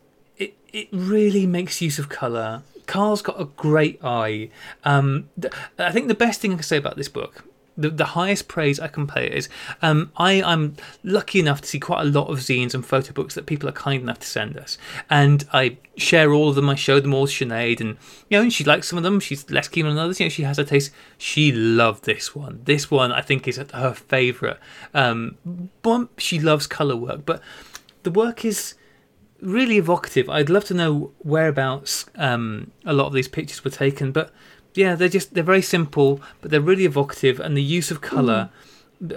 A: it really makes use of color. Karl's got a great eye. Um, th- I think the best thing I can say about this book. The, the highest praise I can pay is um, I, I'm lucky enough to see quite a lot of zines and photo books that people are kind enough to send us. And I share all of them. I show them all to Sinead. And, you know, and she likes some of them. She's less keen on others. You know, she has her taste. She loved this one. This one, I think, is her favourite. Um, she loves colour work. But the work is really evocative. I'd love to know whereabouts um, a lot of these pictures were taken, but yeah, they're just they're very simple, but they're really evocative, and the use of color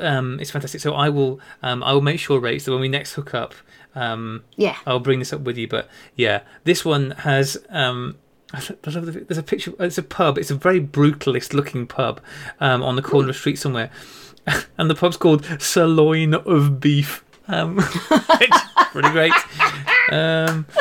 A: um, is fantastic. So I will um, I will make sure, Rach, that when we next hook up, um,
B: Yeah.
A: I'll bring this up with you. But yeah, this one has. Um, the, there's a picture. It's a pub. It's a very brutalist looking pub um, on the corner of a street somewhere, and the pub's called Sirloin of Beef. Um, it's pretty great. Um,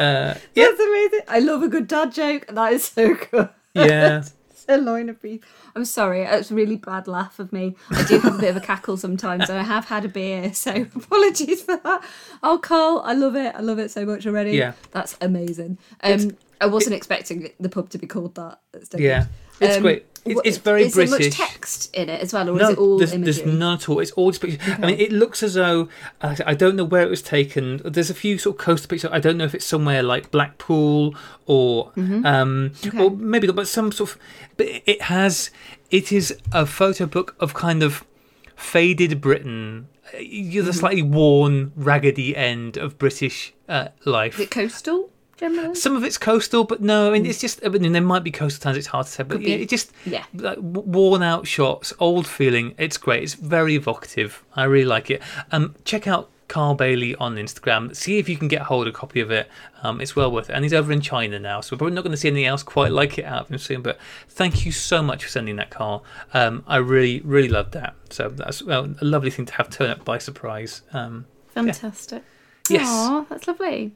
A: uh, yeah,
B: That's amazing. I love a good dad joke. That is so good.
A: yeah.
B: Sirloin of beef. I'm sorry, it's a really bad laugh of me. I do have a bit of a cackle sometimes, and I have had a beer, so apologies for that. Oh, Karl, I love it. I love it so much already.
A: Yeah.
B: that's amazing. Um, I wasn't expecting the pub to be called that.
A: Yeah, it's
B: Um,
A: great. It's, it's very
B: is
A: British.
B: there much text in it as well, or
A: no,
B: is it all
A: there's,
B: imagery?
A: there's none at all. It's all just pictures. I mean, it looks as though I don't know where it was taken. There's a few sort of coastal pictures. I don't know if it's somewhere like Blackpool or
B: Mm-hmm.
A: um, or maybe not, but some sort of. But it has. It is a photo book of kind of faded Britain. You're
B: Mm-hmm.
A: the slightly worn, raggedy end of British uh, life.
B: Is it coastal generally?
A: Some of it's coastal, but no, I mean it's just. I mean, there might be coastal towns. It's hard to say, but yeah, it just
B: Yeah.
A: like, worn out shots, old feeling. It's great. It's very evocative. I really like it. Um, check out Karl Bailey on Instagram. See if you can get hold of a copy of it. Um, it's well worth it. And he's over in China now, so we're probably not going to see anything else quite like it out of him soon. But thank you so much for sending that, Karl. Um, I really, really loved that. So that's well, a lovely thing to have turn up by surprise. Um,
B: Fantastic.
A: Yes.
B: Aw, that's lovely.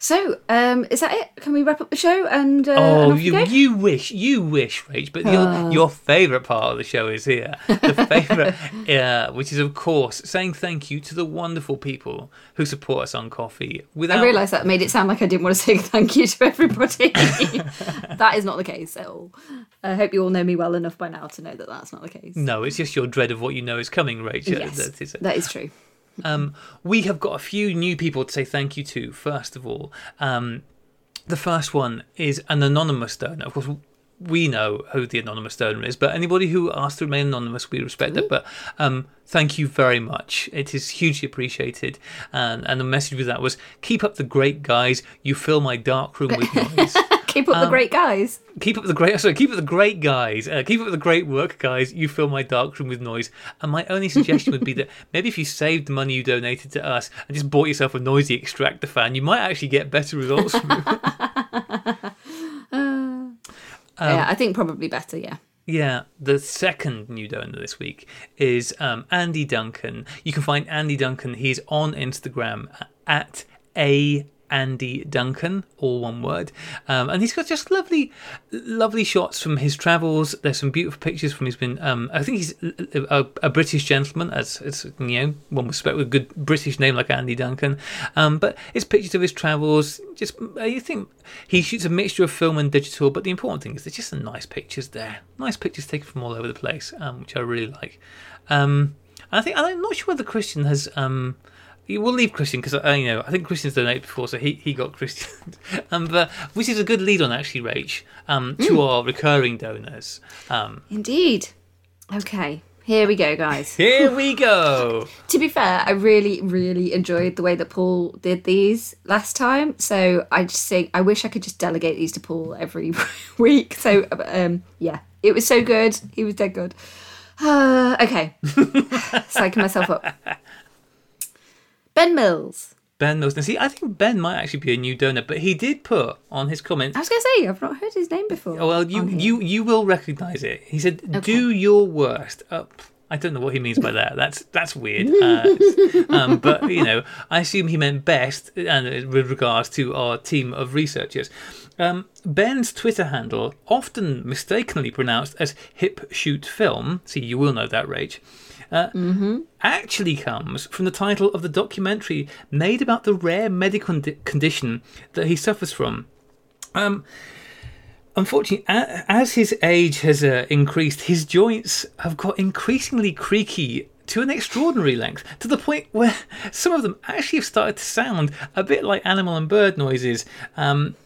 B: So, um, is that it? Can we wrap up the show and, uh,
A: Oh,
B: off
A: you you wish you wish, Rach, but your your favourite part of the show is here. The favourite, uh, which is of course saying thank you to the wonderful people who support us on Ko-fi. Without
B: I realised that made it sound like I didn't want to say thank you to everybody. that is not the case at all. I hope you all know me well enough by now to know that that's not the case.
A: no, it's just your dread of what you know is coming, Rachel.
B: yes,
A: that is,
B: that is true.
A: Um, we have got a few new people to say thank you to. First of all, um, the first one is an anonymous donor. Of course, we know who the anonymous donor is, but anybody who asked to remain anonymous, we respect it. But um, thank you very much. It is hugely appreciated. And, and the message with that was keep up the great guys. You fill my dark room with noise.
B: Keep up
A: Um,
B: the great guys.
A: keep up the great sorry, keep up the great guys uh, keep up the great work guys you fill my dark room with noise and my only suggestion would be that maybe if you saved the money you donated to us and just bought yourself a noisy extractor fan you might actually get better results from Um,
B: yeah, I think probably better. Yeah.
A: Yeah, the second new donor this week is um, Andy Duncan. You can find Andy Duncan. He's on Instagram at a Andy Duncan, all one word. Um, and he's got just lovely, lovely shots from his travels. There's some beautiful pictures from he's been. Um, I think he's a, a, British gentleman, as, as you know, one would expect with a good British name like Andy Duncan. Um, but it's pictures of his travels. Just you think he shoots a mixture of film and digital, but the important thing is there's just some nice pictures there. Nice pictures taken from all over the place, um, which I really like. Um, I think I'm not sure whether Christian has. Um, we'll leave Christian because uh, you know I think Christian's donated before, so he, he got Christian. um, but which is a good lead on actually, Rach, um, to mm. our recurring donors. Um,
B: Indeed. Okay. Here we go, guys.
A: Here we go.
B: to be fair, I really, really enjoyed the way that Paul did these last time. So I just think I wish I could just delegate these to Paul every week. So um, yeah, it was so good. He was dead good. Uh, okay. Psyching myself up. Ben Mills.
A: Ben Mills. Now, see, I think Ben might actually be a new donor, but he did put on his comment.
B: I was going to say I've not heard his name before.
A: Oh, well, you you you will recognise it. He said, okay. "Do your worst." Up. I don't know what he means by that. That's that's weird. Uh, um, but you know, I assume he meant best, and with regards to our team of researchers. Um, Ben's Twitter handle, often mistakenly pronounced as Hip Shoot Film, see, you will know that, Rach, uh,
B: mm-hmm.
A: actually comes from the title of the documentary made about the rare medical condition that he suffers from. Um, unfortunately, as his age has uh, increased, his joints have got increasingly creaky to an extraordinary length, to the point where some of them actually have started to sound a bit like animal and bird noises. Um,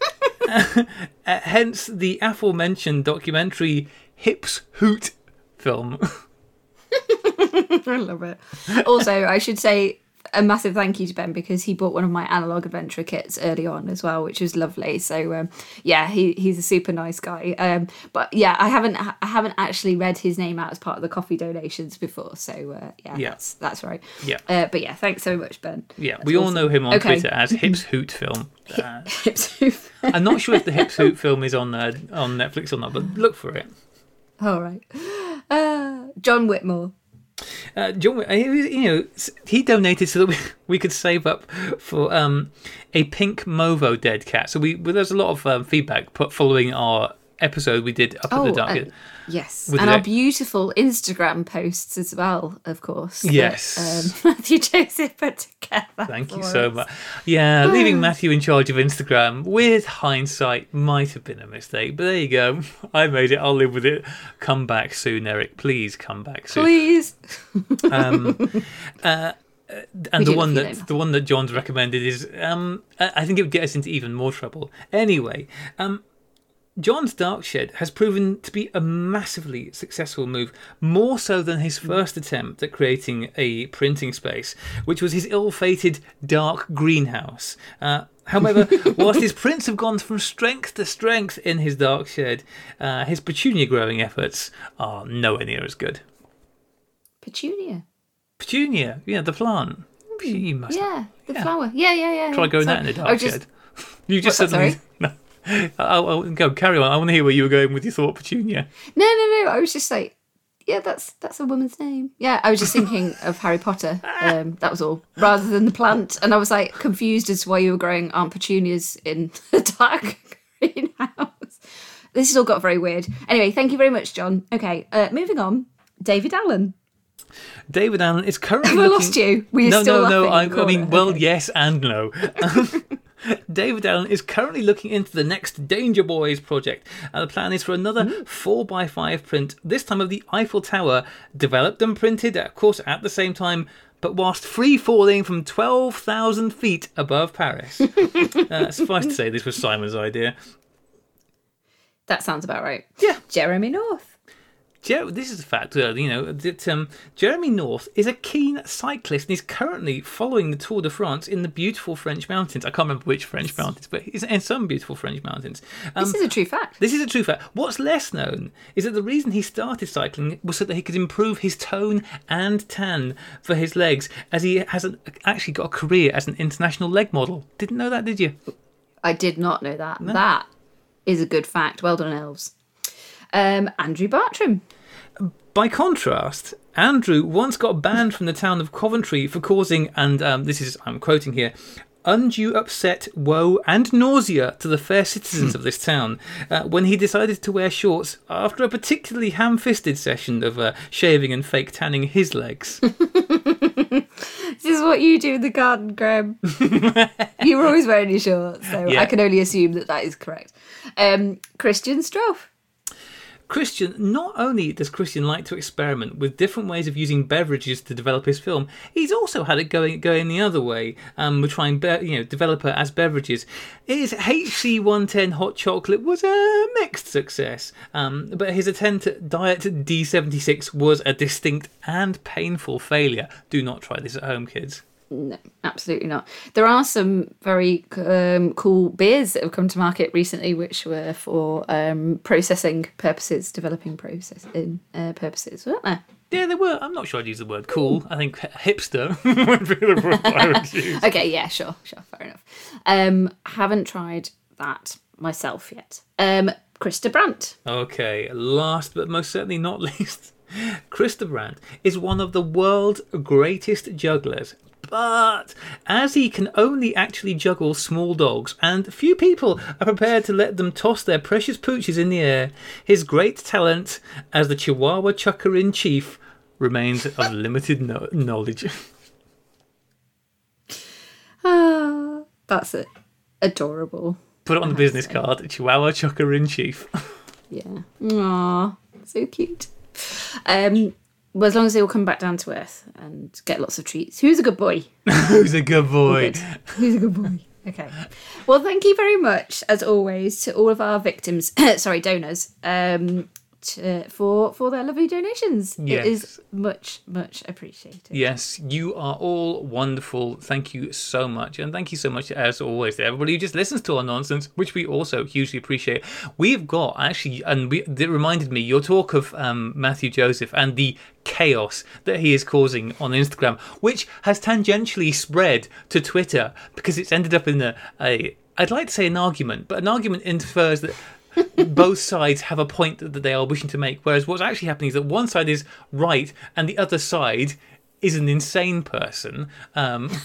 A: hence the aforementioned documentary Hips Hoot film.
B: I love it. Also, I should say a massive thank you to Ben because he bought one of my analog adventure kits early on as well, which was lovely. So um, yeah, he, he's a super nice guy. Um, but yeah, I haven't I haven't actually read his name out as part of the Ko-fi donations before. So uh, yeah, yeah, that's that's right.
A: Yeah.
B: Uh, but yeah, thanks so much, Ben.
A: Yeah, that's we awesome. all know him on okay. Twitter as Hips Hoot Film. Uh, Hips Hoot. I'm not sure if the Hips Hoot film is on uh, on Netflix or not, but look for it.
B: All right. Uh, John Whitmore.
A: Uh, John, you know, he donated so that we, we could save up for um, a pink Movo dead cat. So we well, there's a lot of um, feedback put following our episode we did up oh, at the dark.
B: Yes, and our beautiful Instagram posts as well, of course.
A: Yes,
B: that, um, Matthew Joseph put together.
A: Thank you so much. Yeah, leaving Matthew in charge of Instagram with hindsight might have been a mistake, but there you go. I made it. I'll live with it. Come back soon, Eric. Please come back soon.
B: Please.
A: um, uh, and the one that the one that John's recommended is um, I think it would get us into even more trouble. Anyway, um, John's Dark Shed has proven to be a massively successful move, more so than his first attempt at creating a printing space, which was his ill fated Dark Greenhouse. Uh, however, whilst his prints have gone from strength to strength in his Dark Shed, uh, his petunia growing efforts are nowhere near as good.
B: Petunia?
A: Petunia, yeah, the plant. You must
B: yeah, the yeah. flower. Yeah, yeah, yeah.
A: Try
B: yeah.
A: growing that in a dark just... shed. you just suddenly. No. I'll, I'll, go carry on. I want to hear where you were going with your thought, Petunia.
B: No, no, no. I was just like, yeah, that's that's a woman's name. Yeah, I was just thinking of Harry Potter. Um, that was all, rather than the plant. And I was like confused as to why you were growing Aunt Petunias in the dark greenhouse. This has all got very weird. Anyway, thank you very much, John. Okay, uh, moving on. David Allen.
A: David Allen is currently.
B: Have
A: looking...
B: I lost you? You
A: no, no, no. I, I mean, well, okay. yes and no. David Allen is currently looking into the next Danger Boys project, and the plan is for another mm. 4x5 print, this time of the Eiffel Tower, developed and printed, of course, at the same time, but whilst free falling from 12,000 feet above Paris. uh, suffice to say, this was Simon's idea.
B: That sounds about right.
A: Yeah.
B: Jeremy North.
A: This is a fact, uh, you know, that um, Jeremy North is a keen cyclist and he's currently following the Tour de France in the beautiful French mountains. I can't remember which French mountains, but he's in some beautiful French mountains.
B: Um, this is a true fact.
A: This is a true fact. What's less known is that the reason he started cycling was so that he could improve his tone and tan for his legs, as he has actually got a career as an international leg model. Didn't know that, did you?
B: I did not know that. No. That is a good fact. Well done, elves. Um, Andrew Bartram.
A: By contrast, Andrew once got banned from the town of Coventry for causing, and um, this is, I'm quoting here, undue upset, woe, and nausea to the fair citizens of this town uh, when he decided to wear shorts after a particularly ham fisted session of uh, shaving and fake tanning his legs.
B: This is what you do in the garden, Graham. you were always wearing your shorts, so
A: Yeah.
B: I can only assume that that is correct. Um, Christian Stroff.
A: Christian, not only does Christian like to experiment with different ways of using beverages to develop his film, he's also had it going going the other way. Um, with trying, be- you know, developer as beverages. His HC110 hot chocolate was a mixed success, um, but his attempt at Diet D76 was a distinct and painful failure. Do not try this at home, kids.
B: No, absolutely not. There are some very um, cool beers that have come to market recently, which were for um, processing purposes, developing processing uh, purposes, weren't there?
A: Yeah, they were. I'm not sure I'd use the word cool. I think hipster would be the word I would use.
B: Okay, yeah, sure, sure, fair enough. Um, haven't tried that myself yet. Um, Krista Brandt.
A: Okay, last but most certainly not least, Krista Brandt is one of the world's greatest jugglers. But as he can only actually juggle small dogs, and few people are prepared to let them toss their precious pooches in the air, his great talent as the Chihuahua chucker in chief remains of limited no- knowledge.
B: Ah, that's it. Adorable.
A: Put it on the business card Chihuahua chucker in chief.
B: Yeah. Aw, so cute. Um, well, as long as they all come back down to earth and get lots of treats. Who's a good boy?
A: Who's a good boy?
B: Good. Who's a good boy? Okay. Well, thank you very much, as always, to all of our victims, sorry, donors, um, to, for for their lovely donations. It
A: Yes.
B: is much, much appreciated.
A: Yes, you are all wonderful. Thank you so much. And thank you so much, as always, to everybody who just listens to our nonsense, which we also hugely appreciate. We've got actually, and we, it reminded me, your talk of um, Matthew Joseph and the chaos that he is causing on Instagram, which has tangentially spread to Twitter because it's ended up in a, a I'd like to say an argument, but an argument infers that both sides have a point that they are wishing to make. Whereas what's actually happening is that one side is right and the other side is an insane person. Um,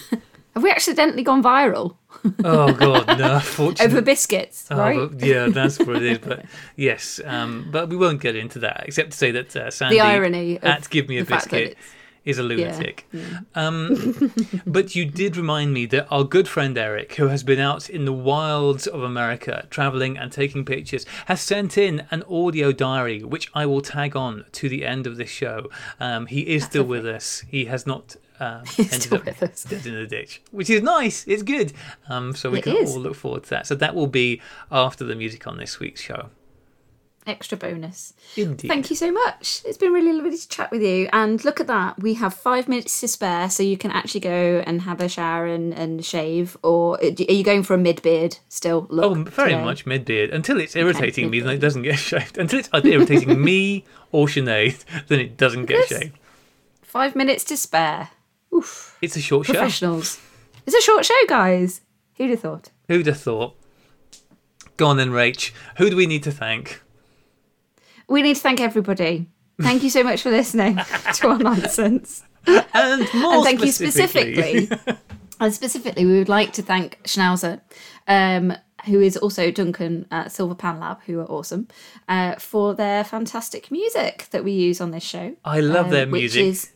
B: Have we accidentally gone viral
A: oh god, no!
B: over biscuits?
A: Oh,
B: right.
A: but yeah, that's what it is. But yes, um, but we won't get into that except to say that uh, Sandy
B: the irony
A: at Give Me a
B: the fact that
A: Biscuit is a lunatic. Um, but you did remind me that our good friend Eric, who has been out in the wilds of America, traveling and taking pictures, has sent in an audio diary, which I will tag on to the end of this show. Um, he is still with us. He has not. Um, ended up dead in a ditch, which is nice. It's good. Um, so we
B: It
A: can
B: is.
A: all look forward to that. So that will be after the music on this week's show.
B: Extra bonus.
A: Indeed.
B: Thank you so much. It's been really lovely to chat with you. And look at that. We have five minutes to spare, so you can actually go and have a shower and, and shave. Or uh, are you going for a mid beard still?
A: Oh, very
B: today?
A: much mid beard until it's irritating me, then it doesn't get shaved. Until it's irritating me or Sinead, then it doesn't get
B: Yes.
A: shaved.
B: Five minutes to spare. Oof.
A: It's a short show.
B: Professionals. It's a short show, guys. Who'd have thought?
A: Who'd have thought? Go on then, Rach. Who do we need to thank?
B: We need to thank everybody. Thank you so much for listening to our nonsense.
A: And more
B: and thank
A: specifically,
B: you specifically. and specifically, we would like to thank Schnauzer, um, who is also Duncan at Silver Pan Lab, who are awesome, uh, for their fantastic music that we use on this show.
A: I love
B: um,
A: their
B: which
A: music.
B: is-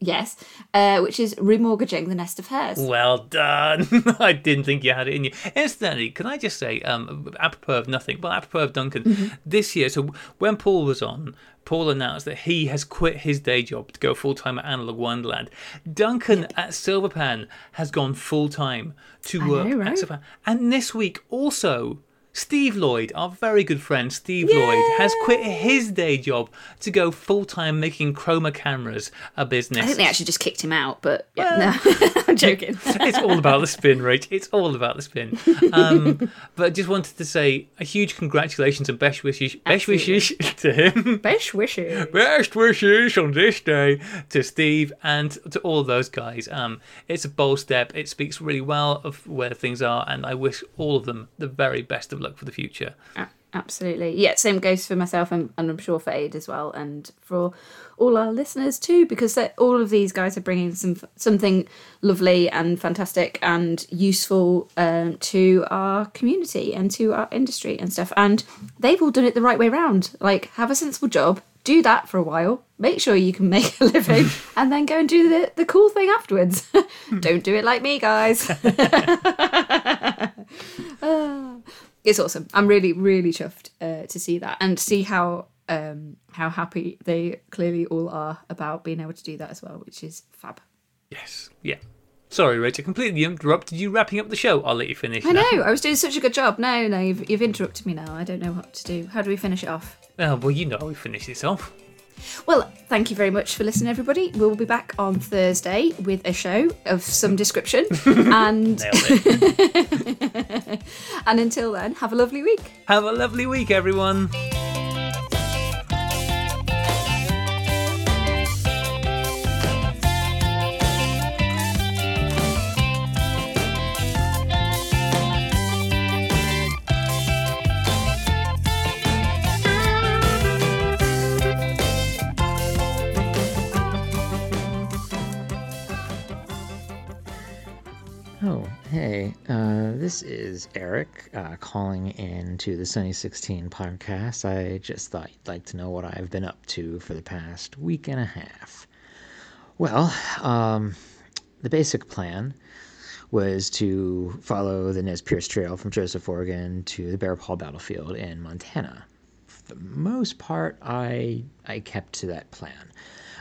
B: yes, uh, which is remortgaging the nest of hers.
A: Well done. I didn't think you had it in you. Incidentally, can I just say, um, apropos of nothing, well, apropos of Duncan,
B: Mm-hmm.
A: this year, so when Paul was on, Paul announced that he has quit his day job to go full time at Analog Wonderland. Duncan at Silverpan has gone full time to
B: I
A: work
B: know,
A: at? Silverpan. And this week also, Steve Lloyd, our very good friend Steve Lloyd, has quit his day job to go full time making chroma cameras a business.
B: I think they actually just kicked him out, but yeah, no, I'm joking.
A: it's all about the spin, Rach. It's all about the spin. Um, but just wanted to say a huge congratulations and best wishes, best
B: Absolutely.
A: wishes to him.
B: Best wishes.
A: Best wishes on this day to Steve and to all those guys. Um, it's a bold step. It speaks really well of where things are, and I wish all of them the very best of luck for the future.
B: Absolutely. Yeah, same goes for myself and, and I'm sure for Ade as well and for all our listeners too because all of these guys are bringing some something lovely and fantastic and useful um, to our community and to our industry and stuff. And they've all done it the right way round. Like have a sensible job do that for a while make sure you can make a living and then go and do the, the cool thing afterwards. Don't do it like me guys. Uh, it's awesome. I'm really, really chuffed uh, to see that and see how um, how happy they clearly all are about being able to do that as well, which is fab.
A: Yes. Yeah. Sorry, Rachel, completely interrupted you wrapping up the show. I'll let you finish.
B: I know. I was doing such a good job. No, no, you've, you've interrupted me now. I don't know what to do. How do we finish it off?
A: Oh, well, you know how we finish this off.
B: Well, thank you very much for listening, everybody. We'll be back on Thursday with a show of some description. and and until then, have a lovely week.
A: Have a lovely week, everyone.
C: Oh, hey, uh, this is Eric uh, calling in to the Sunny 16 podcast. I just thought you'd like to know what I've been up to for the past week and a half. Well, um, the basic plan was to follow the Nez Perce Trail from Joseph, Oregon to the Bear Paw Battlefield in Montana. For the most part, I, I kept to that plan.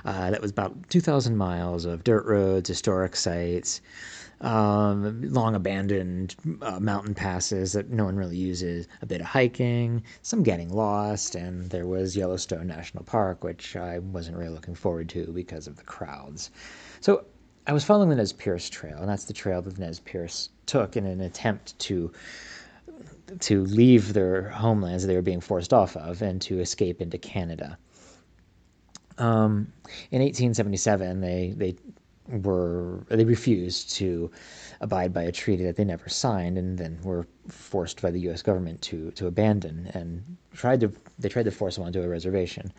C: Uh, that was about 2,000 miles of dirt roads, historic sites um, long abandoned uh, mountain passes that no one really uses, a bit of hiking, some getting lost, and there was Yellowstone National Park, which I wasn't really looking forward to because of the crowds. So I was following the Nez Perce Trail, and that's the trail that the Nez Perce took in an attempt to to leave their homelands that they were being forced off of and to escape into Canada. Um, in 1877, they they were they refused to abide by a treaty that they never signed and then were forced by the US government to to abandon and tried to they tried to force them onto a reservation.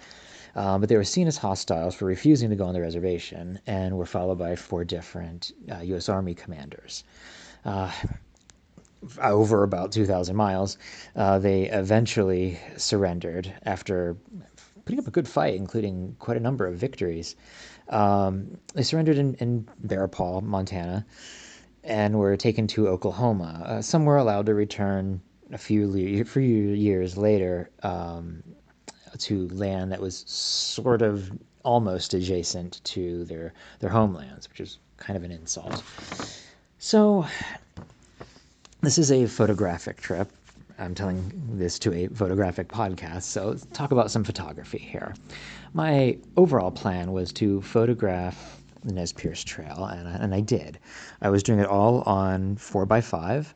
C: Uh, but they were seen as hostiles for refusing to go on the reservation and were followed by four different uh, U.S. Army commanders. Uh, over about 2,000 miles, uh, they eventually surrendered after putting up a good fight, including quite a number of victories. Um, they surrendered in, in Bear Paw, Montana, and were taken to Oklahoma. Uh, some were allowed to return a few, le- few years later um, to land that was sort of almost adjacent to their, their homelands, which is kind of an insult. So, this is a photographic trip. I'm telling this to a photographic podcast, so let's talk about some photography here. My overall plan was to photograph the Nez Perce Trail, and, and I did. I was doing it all on 4x5,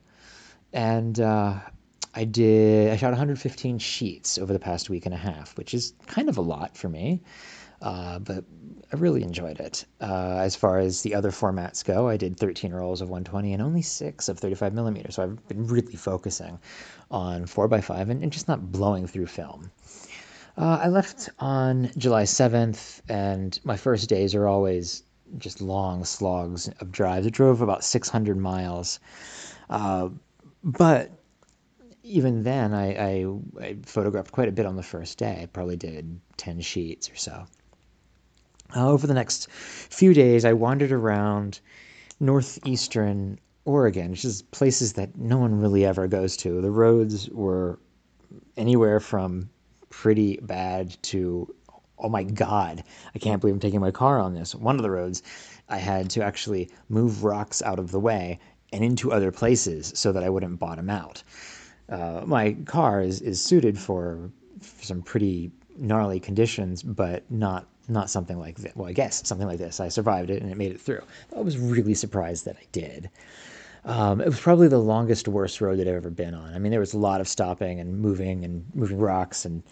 C: and uh, I did. I shot 115 sheets over the past week and a half, which is kind of a lot for me, uh, but I really enjoyed it. Uh, as far as the other formats go, I did 13 rolls of 120 and only six of 35 millimeters. So I've been really focusing on 4x5 and, and just not blowing through film. Uh, I left on July 7th, and my first days are always just long slogs of drives. I drove about 600 miles. Uh, but even then, I, I, I, photographed quite a bit on the first day. I probably did 10 sheets or so. Uh, over the next few days, I wandered around northeastern Oregon, which is places that no one really ever goes to. The roads were anywhere from pretty bad to oh my god, I can't believe I'm taking my car on this. One of the roads, I had to actually move rocks out of the way and into other places so that I wouldn't bottom out. Uh, my car is, is suited for, for some pretty gnarly conditions, but not not something like this. Well, I guess something like this. I survived it and it made it through. I was really surprised that I did. Um, it was probably the longest, worst road that I've ever been on. I mean, there was a lot of stopping and moving and moving rocks, and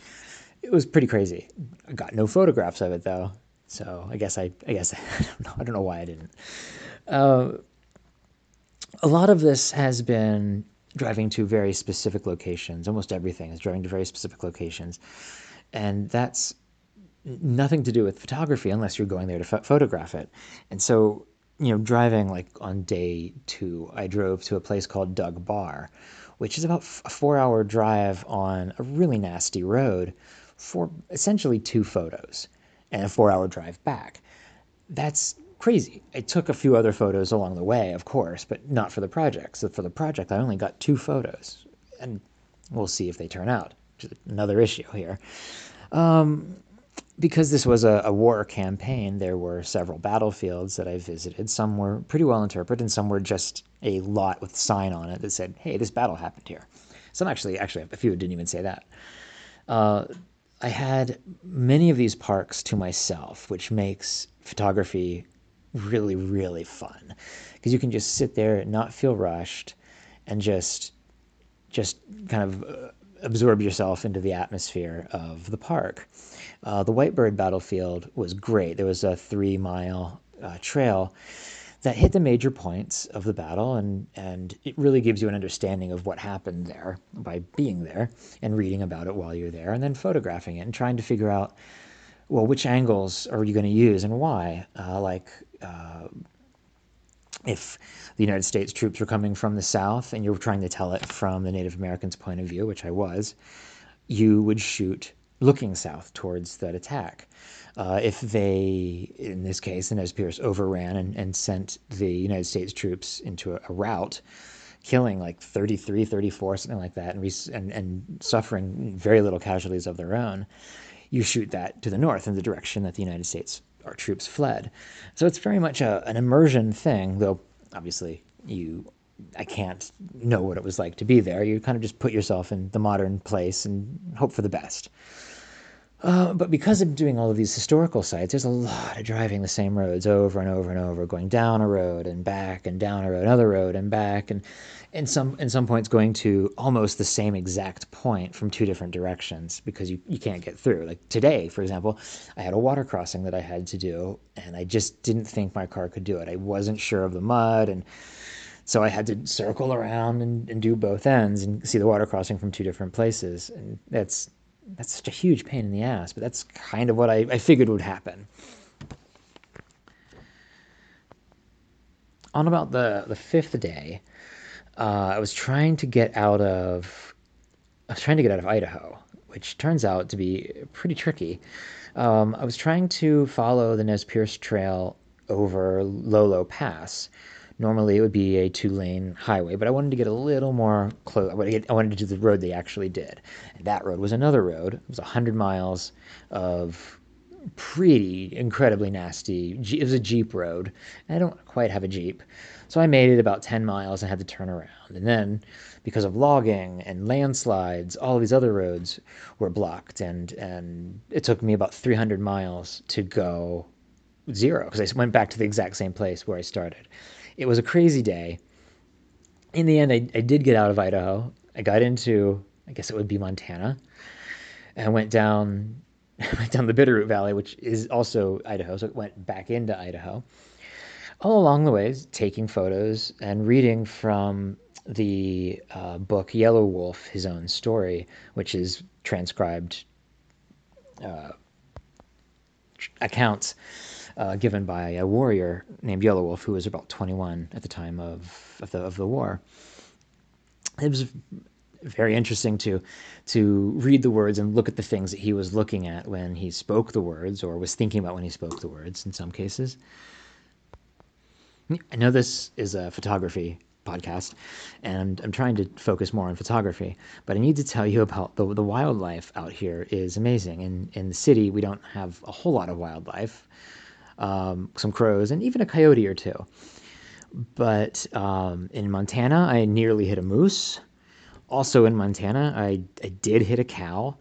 C: it was pretty crazy. I got no photographs of it though, so I guess I, I guess I don't know. I don't know why I didn't. Uh, a lot of this has been driving to very specific locations. Almost everything is driving to very specific locations. And that's nothing to do with photography unless you're going there to ph- photograph it. And so, you know, driving like on day two, I drove to a place called Dug Bar, which is about a four hour drive on a really nasty road for essentially two photos and a four hour drive back. That's crazy. I took a few other photos along the way, of course, but not for the project. So for the project, I only got two photos, and we'll see if they turn out. Another issue here. Um, because this was a, a, war campaign, there were several battlefields that I visited. Some were pretty well interpreted, and some were just a lot with sign on it that said, "Hey, this battle happened here." Some actually, actually, a few didn't even say that. Uh, I had many of these parks to myself, which makes photography really, really fun because you can just sit there, and not feel rushed, and just just kind of uh, absorb yourself into the atmosphere of the park. Uh, the Whitebird battlefield was great. There was a three mile uh, trail that hit the major points of the battle, and, and it really gives you an understanding of what happened there by being there and reading about it while you're there, and then photographing it and trying to figure out well, which angles are you going to use and why? Uh, like, uh, if the United States troops were coming from the South and you were trying to tell it from the Native Americans' point of view, which I was, you would shoot looking south towards that attack. Uh, if they, in this case, the Nez Perce overran and, and sent the United States troops into a, a route, killing like 33, 34, something like that, and, and, and suffering very little casualties of their own, you shoot that to the north in the direction that the United States our troops fled. So it's very much a, an immersion thing, though obviously you I can't know what it was like to be there. You kind of just put yourself in the modern place and hope for the best. Uh, but because I'm doing all of these historical sites, there's a lot of driving the same roads over and over and over, going down a road and back and down a road, another road and back, and in some in some points going to almost the same exact point from two different directions because you, you can't get through. Like today, for example, I had a water crossing that I had to do, and I just didn't think my car could do it. I wasn't sure of the mud and so I had to circle around and, and do both ends and see the water crossing from two different places. And that's that's such a huge pain in the ass, but that's kind of what I, I figured would happen. On about the, the fifth day, uh, I was trying to get out of I was trying to get out of Idaho, which turns out to be pretty tricky. Um, I was trying to follow the Nez Perce Trail over Lolo Pass, Normally it would be a two lane highway, but I wanted to get a little more close. I wanted to do the road they actually did. And that road was another road. It was 100 miles of pretty incredibly nasty. It was a Jeep road. I don't quite have a Jeep. So I made it about 10 miles and had to turn around. And then, because of logging and landslides, all these other roads were blocked. And, and it took me about 300 miles to go zero because I went back to the exact same place where I started. It was a crazy day. In the end, I, I did get out of Idaho. I got into, I guess it would be Montana, and went down, went down the Bitterroot Valley, which is also Idaho. So it went back into Idaho. All along the way, taking photos and reading from the uh, book Yellow Wolf, his own story, which is transcribed uh, accounts uh, given by a warrior named Yellow Wolf, who was about 21 at the time of, of, the, of the war. It was very interesting to to read the words and look at the things that he was looking at when he spoke the words or was thinking about when he spoke the words in some cases. I know this is a photography podcast and I'm trying to focus more on photography, but I need to tell you about the, the wildlife out here is amazing. In, in the city, we don't have a whole lot of wildlife um, some crows, and even a coyote or two. But um, in Montana, I nearly hit a moose. Also in Montana, I, I did hit a cow.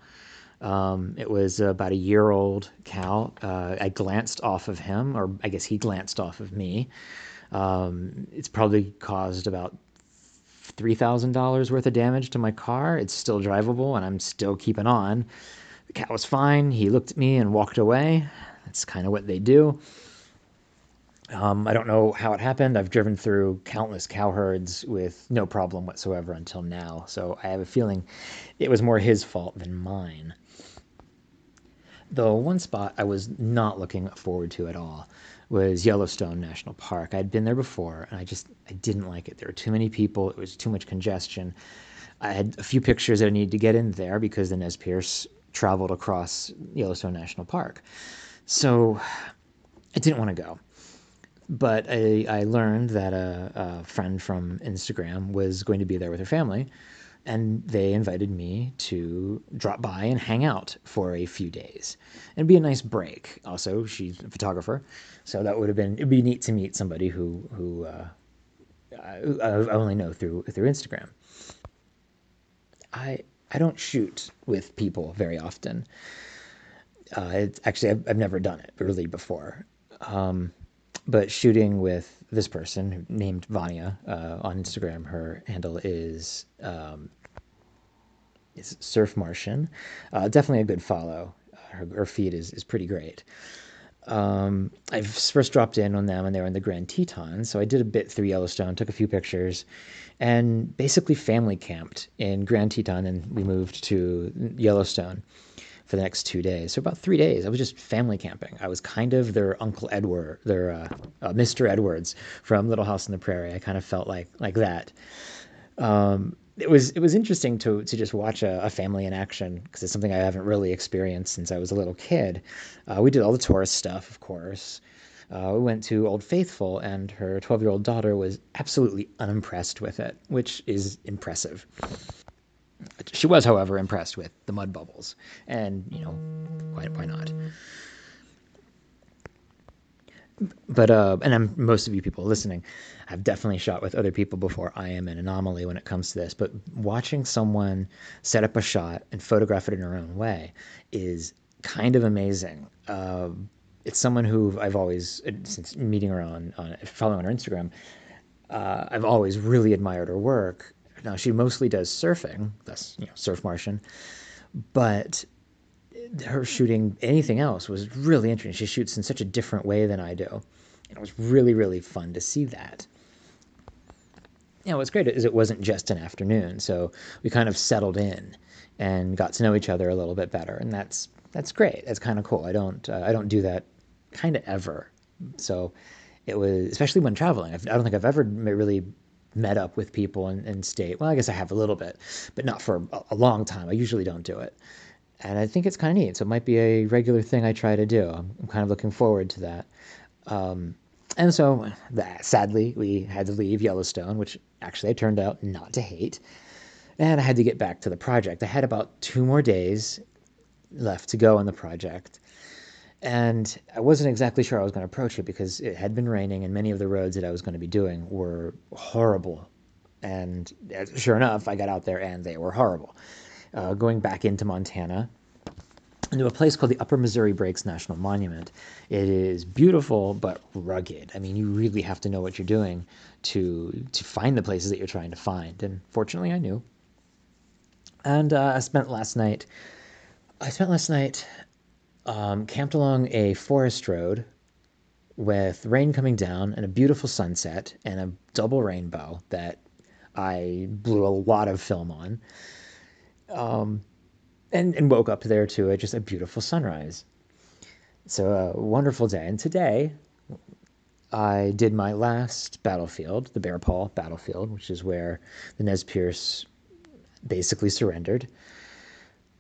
C: Um, it was about a year old cow. Uh, I glanced off of him, or I guess he glanced off of me. Um, it's probably caused about $3,000 worth of damage to my car. It's still drivable and I'm still keeping on. The cat was fine. He looked at me and walked away. That's kind of what they do. Um, I don't know how it happened. I've driven through countless cow herds with no problem whatsoever until now. So I have a feeling it was more his fault than mine. The one spot I was not looking forward to at all was Yellowstone National Park. I'd been there before and I just I didn't like it. There were too many people, it was too much congestion. I had a few pictures that I needed to get in there because the Nez Perce traveled across Yellowstone National Park. So I didn't want to go but I, I learned that a, a, friend from Instagram was going to be there with her family, and they invited me to drop by and hang out for a few days. It'd be a nice break. Also, she's a photographer, so that would have been it'd be neat to meet somebody who who uh, I only know through through Instagram. I I don't shoot with people very often. Uh, it's actually I've, I've never done it really before. Um, but shooting with this person named Vanya uh, on Instagram. Her handle is um, is Surf Martian. Uh, definitely a good follow. Her, her, feed is is pretty great. Um, I first dropped in on them and they were in the Grand Teton, so I did a bit through Yellowstone, took a few pictures, and basically family camped in Grand Teton, and we moved to Yellowstone for the next two days. So about three days, I was just family camping. I was kind of their Uncle Edward, their uh, uh, Mr. Edwards from Little House on the Prairie. I kind of felt like like that. Um, it was it was interesting to to just watch a, a family in action because it's something I haven't really experienced since I was a little kid. Uh, we did all the tourist stuff, of course. Uh, we went to Old Faithful, and her 12 year old daughter was absolutely unimpressed with it, which is impressive. She was, however, impressed with the mud bubbles, and you know, why, why not? But uh, and I'm, most of you people listening, I've definitely shot with other people before. I am an anomaly when it comes to this. But watching someone set up a shot and photograph it in her own way is kind of amazing. Uh, it's someone who I've always, since meeting her on, on following her Instagram, uh, I've always really admired her work. Now she mostly does surfing, thus you know, Surf Martian, but her shooting anything else was really interesting. She shoots in such a different way than I do. And it was really, really fun to see that. You know, what's great is it wasn't just an afternoon, so we kind of settled in and got to know each other a little bit better, and that's that's great. That's kind of cool. I don't uh, I don't do that kind of ever. So it was especially when traveling. I do not think I've ever really met up with people and, and stayed. Well, I guess I have a little bit, but not for a, a long time. I usually don't do it. And I think it's kind of neat. So it might be a regular thing I try to do. I'm, I'm kind of looking forward to that. Um, and so, that, sadly, we had to leave Yellowstone, which actually I turned out not to hate. And I had to get back to the project. I had about two more days left to go on the project. And I wasn't exactly sure I was going to approach it because it had been raining and many of the roads that I was going to be doing were horrible. And uh, sure enough, I got out there and they were horrible. Uh, going back into Montana, into a place called the Upper Missouri Breaks National Monument. It is beautiful but rugged. I mean, you really have to know what you're doing to to find the places that you're trying to find. And fortunately, I knew. And uh, I spent last night. I spent last night um, camped along a forest road with rain coming down and a beautiful sunset and a double rainbow that I blew a lot of film on. Um, and, and woke up there to a, just a beautiful sunrise. So a wonderful day. And today, I did my last battlefield, the Bear Paw battlefield, which is where the Nez Perce basically surrendered.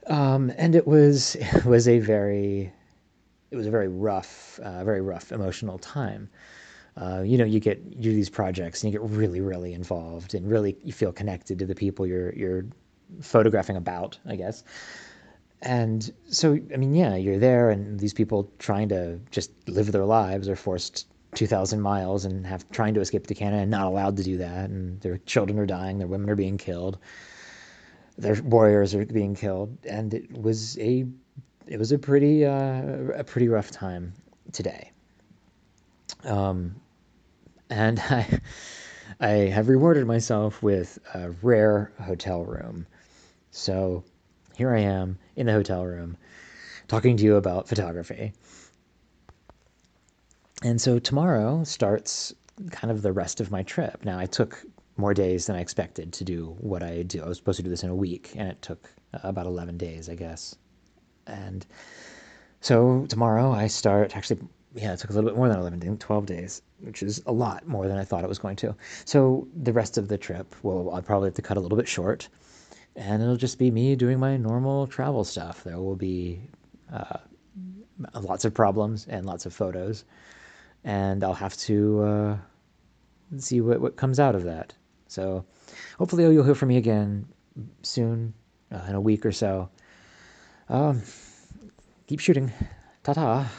C: Um, and it was it was a very it was a very rough, uh, very rough emotional time. Uh, you know, you get you do these projects and you get really, really involved and really you feel connected to the people you're you're photographing about, I guess. And so, I mean, yeah, you're there, and these people trying to just live their lives are forced 2,000 miles and have trying to escape to Canada and not allowed to do that, and their children are dying, their women are being killed their warriors are being killed, and it was a it was a pretty uh, a pretty rough time today. Um, and I I have rewarded myself with a rare hotel room. So here I am in the hotel room talking to you about photography. and so tomorrow starts kind of the rest of my trip. Now, I took more days than I expected to do what I do. I was supposed to do this in a week, and it took uh, about 11 days, I guess. And so tomorrow I start, actually, yeah, it took a little bit more than 11, days, 12 days, which is a lot more than I thought it was going to. So the rest of the trip, well, I'll probably have to cut a little bit short, and it'll just be me doing my normal travel stuff. There will be uh, lots of problems and lots of photos, and I'll have to uh, see what, what comes out of that. So hopefully you'll hear from me again soon, uh, in a week or so. Um, keep shooting. Ta ta.